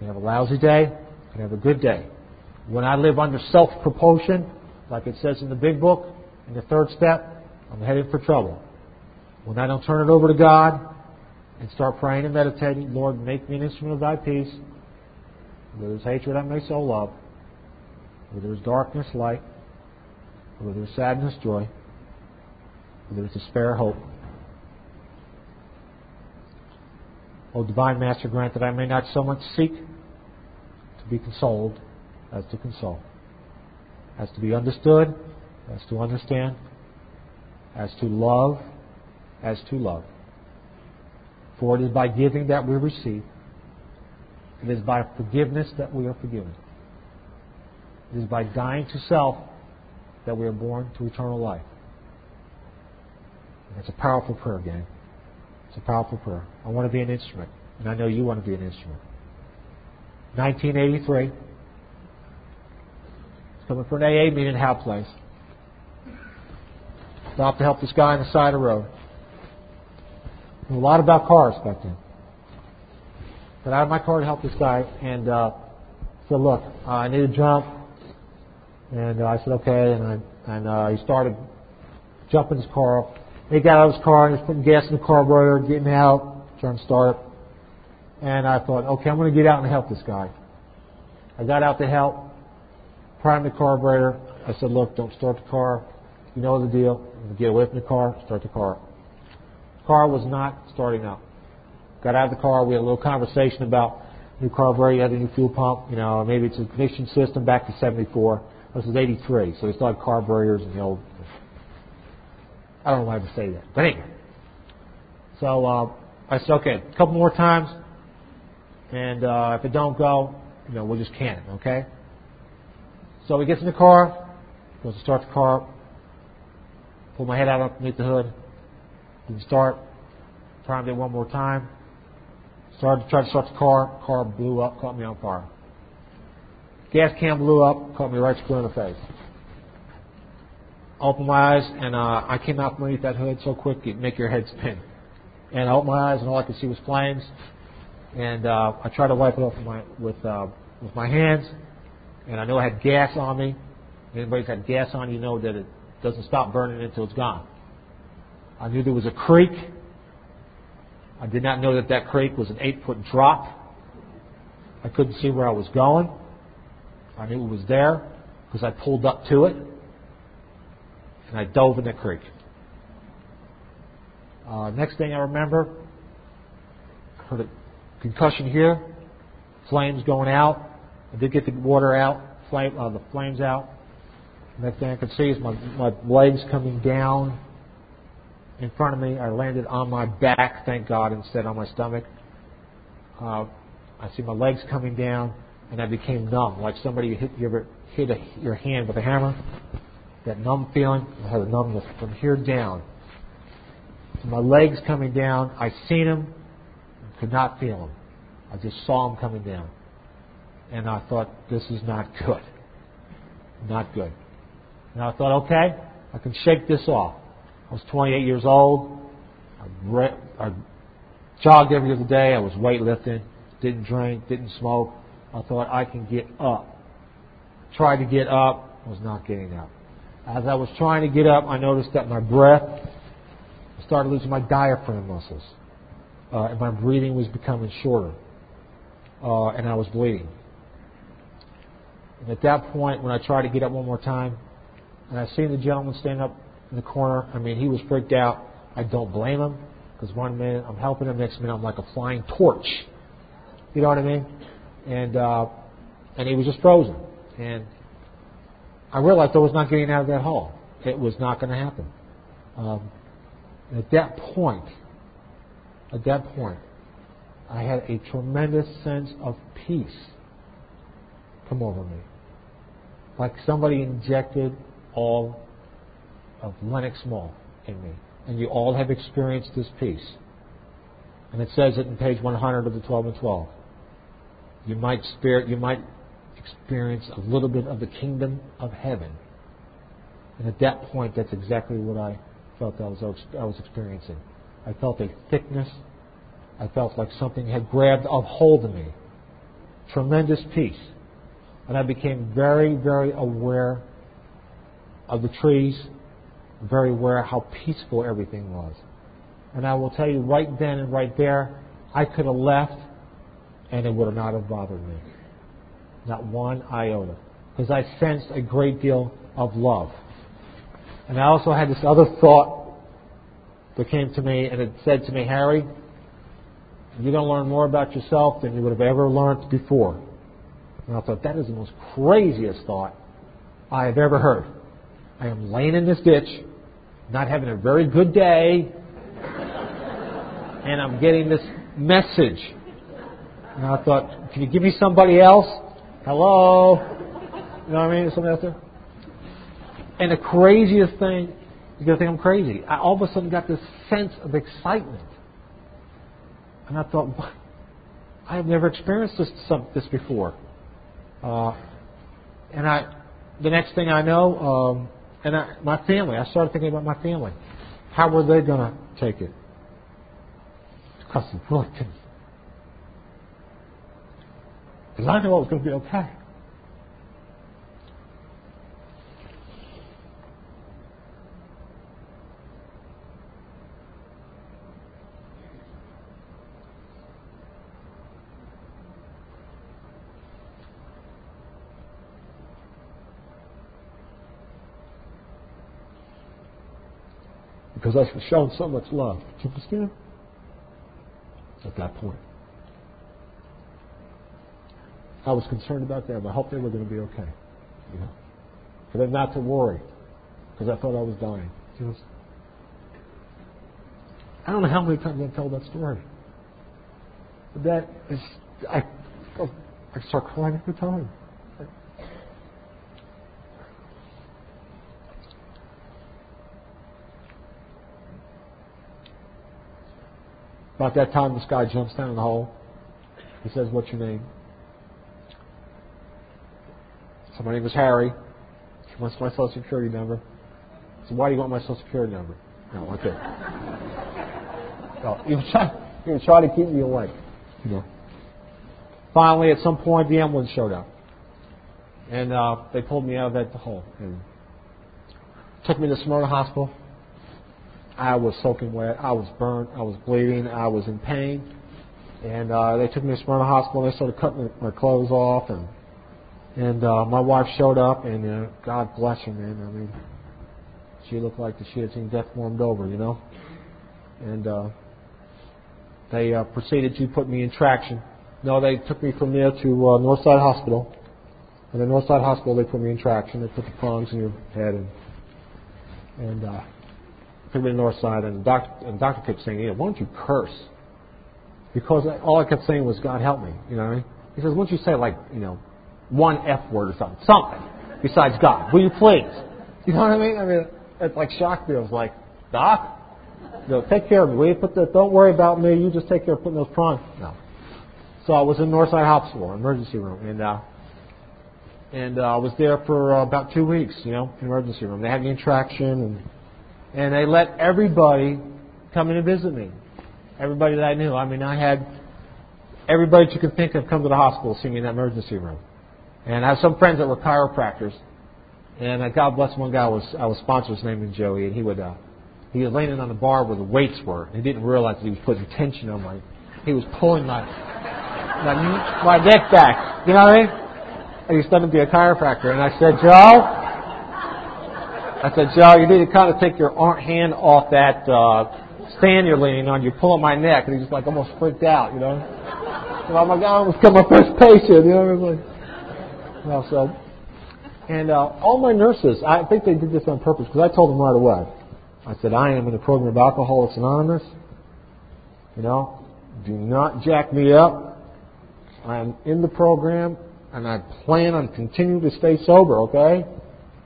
Can have a lousy day. I can have a good day. When I live under self-propulsion, like it says in the big book, in the third step, I'm headed for trouble. When I don't turn it over to God and start praying and meditating, Lord, make me an instrument of thy peace. Where there's hatred, I may sow love. Where there's darkness, light. Where there's sadness, joy. Where there's despair, hope. O divine Master, grant that I may not so much seek to be consoled as to console, as to be understood, as to understand, as to love, as to love. For it is by giving that we receive. It is by forgiveness that we are forgiven. It is by dying to self that we are born to eternal life. It's a powerful prayer, gang. It's a powerful prayer. I want to be an instrument, and I know you want to be an instrument. 1983. It's coming for an AA meeting in Howe Place. Stopped to help this guy on the side of the road. Knew a lot about cars back then. Got out of my car to help this guy and uh, said, "Look, uh, I need a jump." And uh, I said, "Okay." And I and uh, he started jumping his car he got out of his car and was putting gas in the carburetor, getting out, trying to start it. And I thought, okay, I'm going to get out and help this guy. I got out to help, primed the carburetor. I said, look, don't start the car. You know the deal. Get away from the car, start the car. Car was not starting up. Got out of the car. We had a little conversation about new carburetor. You had a new fuel pump. You know, maybe it's a ignition system back to 74. This is 83, so they still had carburetors and the old I don't know why I would say that. But anyway. So uh, I said, okay, a couple more times. And uh, if it don't go, you know, we'll just can it, okay? So he gets in the car, goes to start the car, pull my head out underneath the hood, didn't start, primed it one more time, started to try to start the car, car blew up, caught me on fire. Gas can blew up, caught me right square in the face opened my eyes, and uh, I came out from underneath that hood so quick it'd make your head spin. And I opened my eyes, and all I could see was flames. And uh, I tried to wipe it off with my with uh, with my hands, and I know I had gas on me. Anybody's had gas on, you know that it doesn't stop burning until it's gone. I knew there was a creek. I did not know that that creek was an eight-foot drop. I couldn't see where I was going. I knew it was there because I pulled up to it and I dove in the creek. Uh, next thing I remember, heard a concussion here, flames going out. I did get the water out, flame, uh, the flames out. Next thing I could see is my, my legs coming down in front of me. I landed on my back, thank God, instead on my stomach. Uh, I see my legs coming down, and I became numb, like somebody hit, you ever hit a, your hand with a hammer that numb feeling. I had a numbness from here down. My legs coming down. I seen him, could not feel him. I just saw him coming down. And I thought, this is not good. Not good. And I thought, okay, I can shake this off. I was 28 years old. I, re- I jogged every other day. I was weightlifting. Didn't drink. Didn't smoke. I thought I can get up. Tried to get up. Was not getting up. As I was trying to get up, I noticed that my breath started losing my diaphragm muscles, uh, and my breathing was becoming shorter, uh, and I was bleeding. And at that point, when I tried to get up one more time, and I seen the gentleman stand up in the corner, I mean, he was freaked out. I don't blame him, because one minute I'm helping him, next minute I'm like a flying torch. You know what I mean? And uh, and he was just frozen. And I realized I was not getting out of that hole. It was not going to happen. Um, at that point, at that point, I had a tremendous sense of peace come over me. Like somebody injected all of Lenox Mall in me. And you all have experienced this peace. And it says it in page 100 of the 12 and 12. You might, spirit, you might experience a little bit of the kingdom of heaven. And at that point, that's exactly what I felt I was, I was experiencing. I felt a thickness. I felt like something had grabbed a hold of me. Tremendous peace. And I became very, very aware of the trees, very aware how peaceful everything was. And I will tell you right then and right there, I could have left and it would not have bothered me. Not one iota. Because I sensed a great deal of love. And I also had this other thought that came to me, and it said to me, Harry, you're going to learn more about yourself than you would have ever learned before. And I thought, that is the most craziest thought I have ever heard. I am laying in this ditch, not having a very good day, and I'm getting this message. And I thought, can you give me somebody else? Hello? You know what I mean? Somebody else there? And the craziest thing, you're going to think I'm crazy. I all of a sudden got this sense of excitement. And I thought, what? I have never experienced this, some, this before. Uh, and I, the next thing I know, um, and I, my family, I started thinking about my family. How were they going to take it? Because they really couldn't. Because I knew it was going to be okay. because I was shown so much love. Do you understand? At that point. I was concerned about them. I hoped they were going to be okay. You know? For them not to worry. Because I thought I was dying. You know? I don't know how many times I tell that story. But that is, I, I start crying every time. About that time, this guy jumps down the hole. He says, What's your name? So my name is Harry. He wants my social security number. So why do you want my social security number? No, okay. No, he was trying, he was to keep me awake. You know. Finally, at some point, the ambulance showed up, and uh, they pulled me out of that hole and took me to Smyrna Hospital. I was soaking wet. I was burnt. I was bleeding. I was in pain. And uh, they took me to Smyrna Hospital. and They started cutting my clothes off, and and uh, my wife showed up, and uh, God bless her, man. I mean, she looked like she had seen death warmed over, you know. And uh, they uh, proceeded to put me in traction. No, they took me from there to uh, Northside Hospital. And at Northside Hospital, they put me in traction. They put the prongs in your head, and and uh, took me to Northside, and the doctor, and the doctor kept saying, "Yeah, why don't you curse?" Because all I kept saying was, "God help me," you know what I mean? He says, "Why don't you say like, you know, one F word or something, something besides God? Will you please?" You know what I mean? I mean, it's like shock was like, "Doc, you know, take care of me. Will you put the? Don't worry about me. You just take care of putting those prongs." No. So I was in Northside Hospital, emergency room, and uh, and uh, I was there for uh, about two weeks. You know, in emergency room. They had me in traction and and they let everybody come in and visit me. Everybody that I knew. I mean, I had everybody that you could think of come to the hospital see me in that emergency room. And I have some friends that were chiropractors. And uh, God bless one guy was I was sponsored. His name was Joey, and he would uh, he was laying on the bar where the weights were. And he didn't realize that he was putting tension on my. He was pulling my my, my neck back. You know what I mean? And he started to be a chiropractor. And I said, Joe, I said, Joe, you need to kind of take your hand off that uh, stand you're leaning on. You're pulling my neck. And he just like almost freaked out, you know. So I'm like, I almost got my first patient, you know. I was like, well, so, and uh, all my nurses, I think they did this on purpose because I told them right away. I said, I am in the program of Alcoholics Anonymous. You know, do not jack me up. I'm in the program, and I plan on continuing to stay sober. Okay.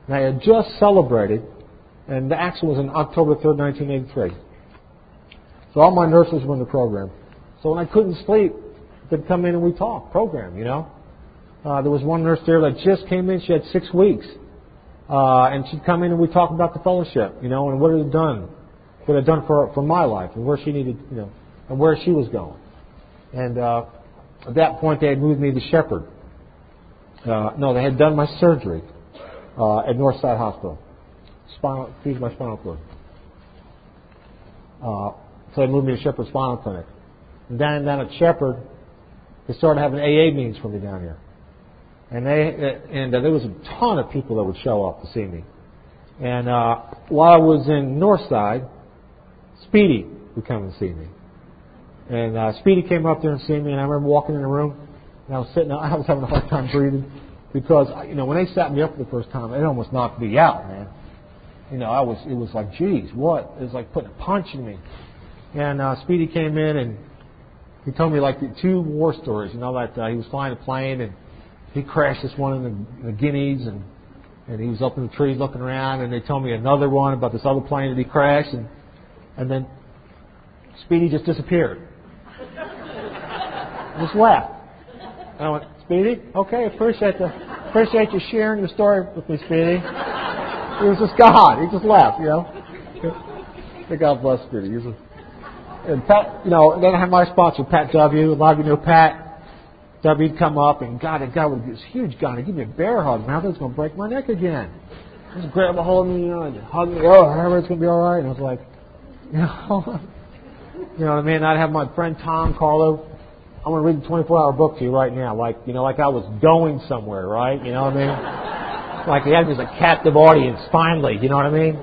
And I had just celebrated, and the accident was on October 3rd, 1983. So all my nurses were in the program. So when I couldn't sleep, they'd come in and we talk, program, you know. Uh, there was one nurse there that just came in. She had six weeks, uh, and she'd come in and we'd talk about the fellowship, you know, and what it had done, what it had done for for my life, and where she needed, you know, and where she was going. And uh, at that point, they had moved me to Shepherd. Uh, no, they had done my surgery uh, at Northside Hospital. Spinal, fused my spinal cord. Uh, so they moved me to Shepherd Spinal Clinic. And down down at Shepherd, they started having AA meetings for me down here. And they and uh, there was a ton of people that would show up to see me. And uh, while I was in Northside, Speedy would come and see me. And uh, Speedy came up there and see me, and I remember walking in the room, and I was sitting, I was having a hard time breathing because you know when they sat me up for the first time, it almost knocked me out, man. You know, I was it was like, geez, what? It was like putting a punch in me. And uh, Speedy came in and he told me like the two war stories. You know that uh, he was flying a plane and he crashed this one in the, the Guineas and and he was up in the trees looking around and they told me another one about this other plane that he crashed and and then Speedy just disappeared. just left. And I went, Speedy, okay, appreciate the appreciate you sharing your story with me, Speedy. He was just God. He just left, you know. God bless Speedy. He's a, and Pat, you know, then I had my sponsor, Pat W. A lot of you know Pat. W'd come up and God, that guy would this huge guy. He'd give me a bear hug. He was going to break my neck again. Just grab a hold of me, and hug me. Oh, everything's going to be all right. And I was like, you know, you know what I mean? I'd have my friend Tom Carlo. I'm going to read the 24-hour book to you right now, like you know, like I was going somewhere, right? You know what I mean? Like he had me as a captive audience. Finally, you know what I mean?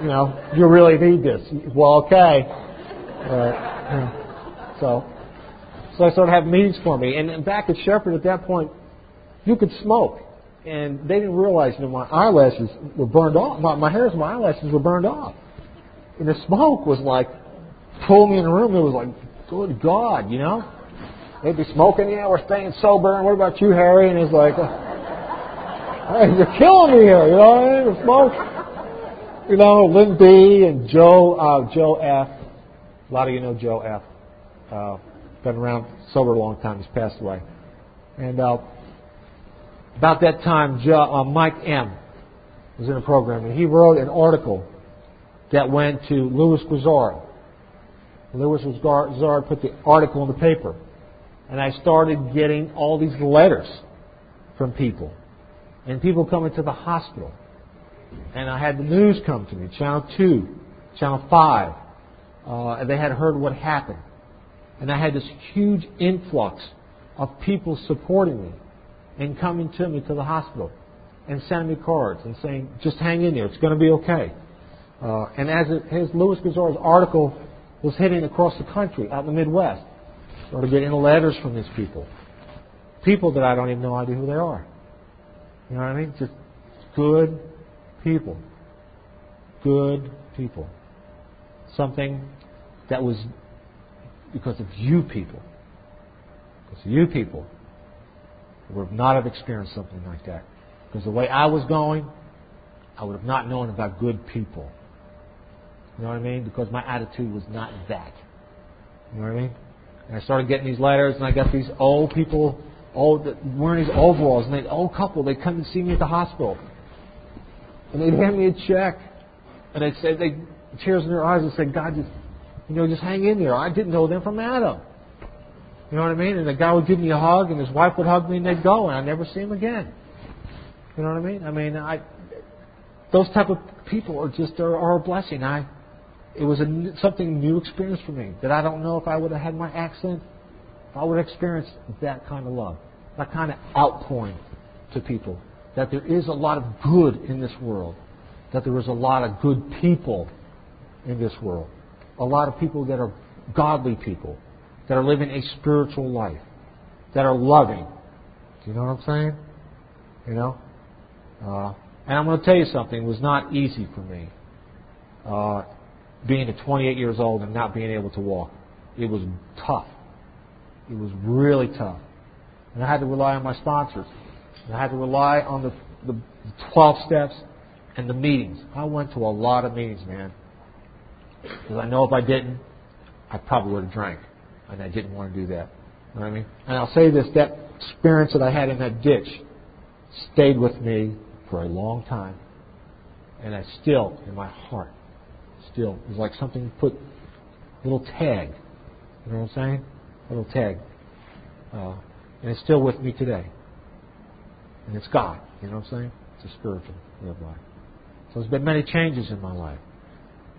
You know, you really need this. Well, okay. Uh, so, I started having meetings for me, and back at Shepherd at that point, you could smoke, and they didn't realize you know my eyelashes were burned off. My, my hairs, my eyelashes were burned off, and the smoke was like pulled me in the room. It was like, good God, you know. They'd be smoking, yeah, we're staying sober, and what about you, Harry? And it's like, hey, you're killing me here, you know I? The smoke. You know, Lynn B. and Joe, uh, Joe F. A lot of you know Joe F. Uh, been around sober a long time. He's passed away. And uh, about that time, uh, Mike M. was in a program, and he wrote an article that went to Lewis Grizzard. Lewis Grizzard put the article in the paper and I started getting all these letters from people. And people coming to the hospital. And I had the news come to me, Channel 2, Channel 5. Uh, and they had heard what happened. And I had this huge influx of people supporting me and coming to me to the hospital and sending me cards and saying, just hang in there, it's going to be okay. Uh, and as, it, Lewis Grizzard's article was hitting across the country, out in the Midwest, Started getting letters from these people. People that I don't even know idea who they are. You know what I mean? Just good people. Good people. Something that was because of you people. Because you people would not have experienced something like that. Because the way I was going, I would have not known about good people. You know what I mean? Because my attitude was not that. You know what I mean? And I started getting these letters, and I got these old people, old wearing these overalls, and they old couple. They come and see me at the hospital, and they'd hand me a check, and they'd say they tears in their eyes and say, "God, just you know, just hang in there." I didn't know them from Adam. You know what I mean? And the guy would give me a hug, and his wife would hug me, and they'd go, and I'd never see him again. You know what I mean? I mean, I those type of people are just are, are a blessing. I it was a, something new experience for me that I don't know if I would have had my accent, if I would have experienced that kind of love, that kind of outpouring to people. That there is a lot of good in this world, that there is a lot of good people in this world, a lot of people that are godly people, that are living a spiritual life, that are loving. Do you know what I'm saying? You know? Uh, and I'm going to tell you something, it was not easy for me. Uh, being at 28 years old and not being able to walk. It was tough. It was really tough. And I had to rely on my sponsors. And I had to rely on the, the 12 steps and the meetings. I went to a lot of meetings, man. Because I know if I didn't, I probably would have drank. and I didn't want to do that. You know what I mean? And I'll say this: that experience that I had in that ditch stayed with me for a long time, and I still, in my heart, still is like something put a little tag. You know what I'm saying? A little tag, uh, and it's still with me today. And it's God. You know what I'm saying? It's a spiritual way of life. So there's been many changes in my life,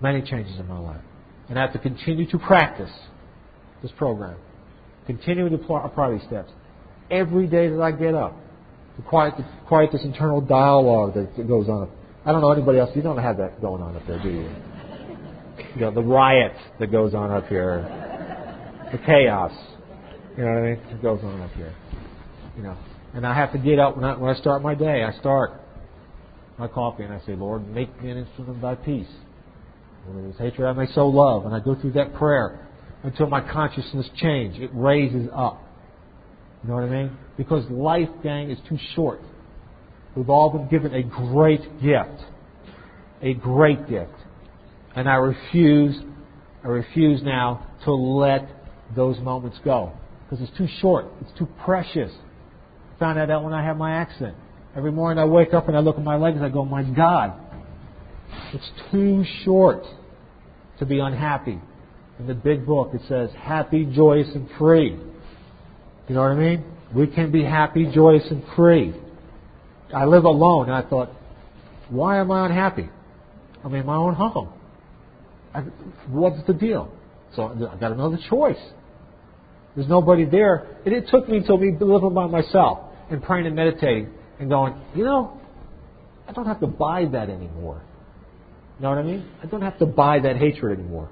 many changes in my life, and I have to continue to practice this program, continue to apply these steps every day that I get up to quiet, to quiet this internal dialogue that goes on. I don't know anybody else. You don't have that going on up there, do you? You know, the riot that goes on up here, the chaos. You know what I mean? That goes on up here. You know, and I have to get up when I, when I start my day. I start my coffee and I say, Lord, make me an instrument of Thy peace. When there's hatred, I may sow love. And I go through that prayer until my consciousness change. It raises up. You know what I mean? Because life, gang, is too short. We've all been given a great gift. A great gift. And I refuse, I refuse now to let those moments go. Because it's too short. It's too precious. I found that out when I had my accident. Every morning I wake up and I look at my legs and I go, my God, it's too short to be unhappy. In the big book it says, happy, joyous, and free. You know what I mean? We can be happy, joyous, and free. I live alone, and I thought, why am I unhappy? I'm in my own home. I, what's the deal? So I got another choice. There's nobody there. And it took me until me living by myself and praying and meditating and going, you know, I don't have to buy that anymore. You know what I mean? I don't have to buy that hatred anymore.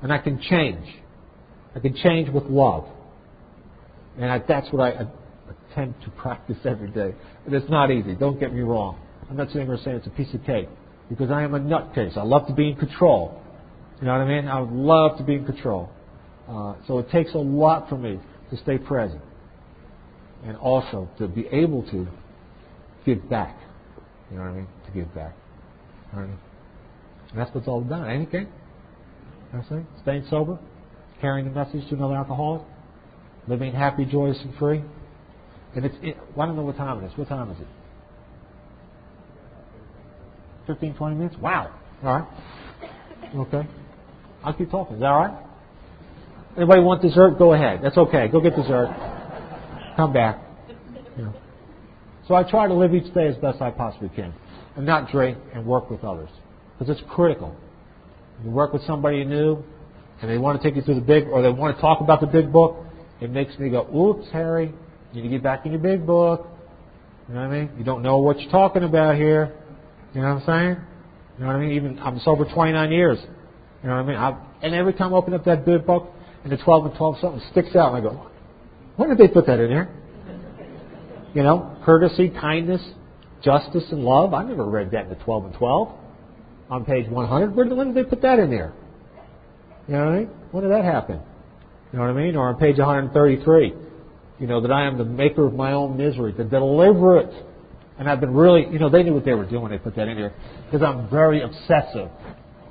And I can change. I can change with love. And I, that's what I attempt to practice every day. And it's not easy. Don't get me wrong. I'm not sitting here saying it's a piece of cake because I am a nutcase. I love to be in control. You know what I mean? I would love to be in control. Uh, so it takes a lot for me to stay present and also to be able to give back. You know what I mean? To give back. You know I? And that's what's all done. Anything? You know I'm? Staying sober, carrying the message to another alcoholic, living happy, joyous, and free. And it's, it, well, I don't know what time it is. What time is it? 15, 20 minutes? Wow. All right. Okay. I'll keep talking. Is that all right? Anybody want dessert? Go ahead. That's okay. Go get dessert. Come back. Yeah. So I try to live each day as best I possibly can and not drink and work with others because it's critical. You work with somebody new and they want to take you through the big, or they want to talk about the big book, it makes me go, oops, Harry, you need to get back in your big book. You know what I mean? You don't know what you're talking about here. You know what I'm saying? You know what I mean? Even I'm sober 29 years. You know what I mean? I, and every time I open up that big book, and the 12 and 12 something sticks out, and I go, when did they put that in there? You know, courtesy, kindness, justice, and love. I never read that in the 12 and 12 on page 100. Where, when did they put that in there? You know what I mean? When did that happen? You know what I mean? Or on page 133, you know, that I am the maker of my own misery, the deliberate. And I've been really, you know, they knew what they were doing when they put that in there because I'm very obsessive.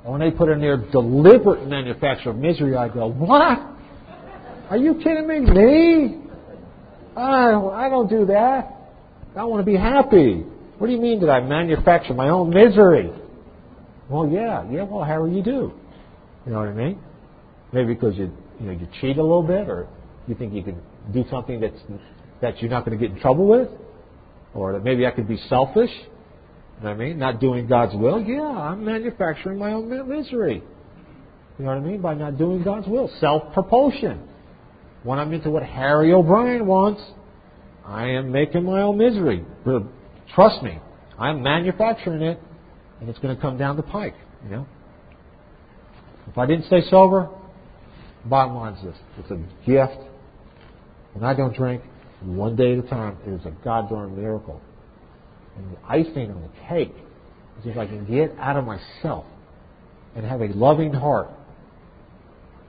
And when they put in there deliberate manufacture of misery, I go, what? Are you kidding me? Me? I, I don't do that. I want to be happy. What do you mean that I manufacture my own misery? Well, yeah, yeah. Well, how do you do? You know what I mean? Maybe because you you know you cheat a little bit, or you think you can do something that's that you're not going to get in trouble with, or that maybe I could be selfish. You know what I mean? Not doing God's will. Yeah, I'm manufacturing my own misery. You know what I mean by not doing God's will? Self-propulsion. When I'm into what Harry O'Brien wants, I am making my own misery. Trust me, I'm manufacturing it, and it's going to come down the pike. You know. If I didn't stay sober, bottom line is this: it's a gift. When I don't drink, one day at a time, it is a God-darn miracle. And the icing on the cake is if I can get out of myself and have a loving heart.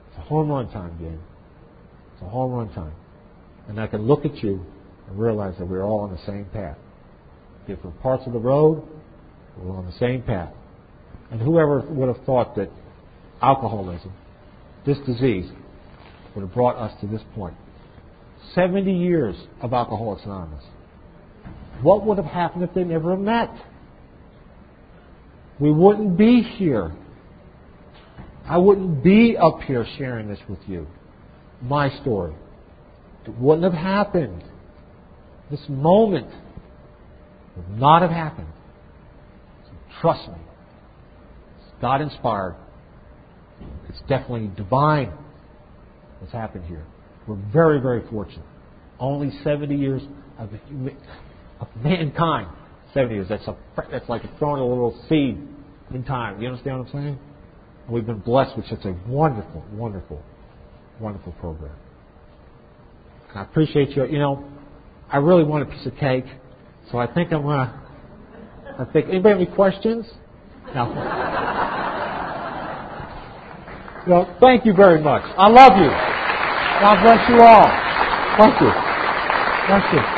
It's a home run time, gang. It's a home run time. And I can look at you and realize that we're all on the same path. Different parts of the road, we're on the same path. And whoever would have thought that alcoholism, this disease, would have brought us to this point. 70 years of Alcoholics Anonymous. What would have happened if they never met? We wouldn't be here. I wouldn't be up here sharing this with you. My story. It wouldn't have happened. This moment would not have happened. Trust me. It's God inspired. It's definitely divine what's happened here. We're very, very fortunate. Only 70 years of, of mankind. 70 years. That's, a, that's like throwing a little seed in time. You understand what I'm saying? And we've been blessed with such a wonderful, wonderful, wonderful program. And I appreciate you. You know, I really want a piece of cake, so I think I'm gonna. I think anybody have any questions? No. know, thank you very much. I love you. God bless you all. Thank you. Thank you.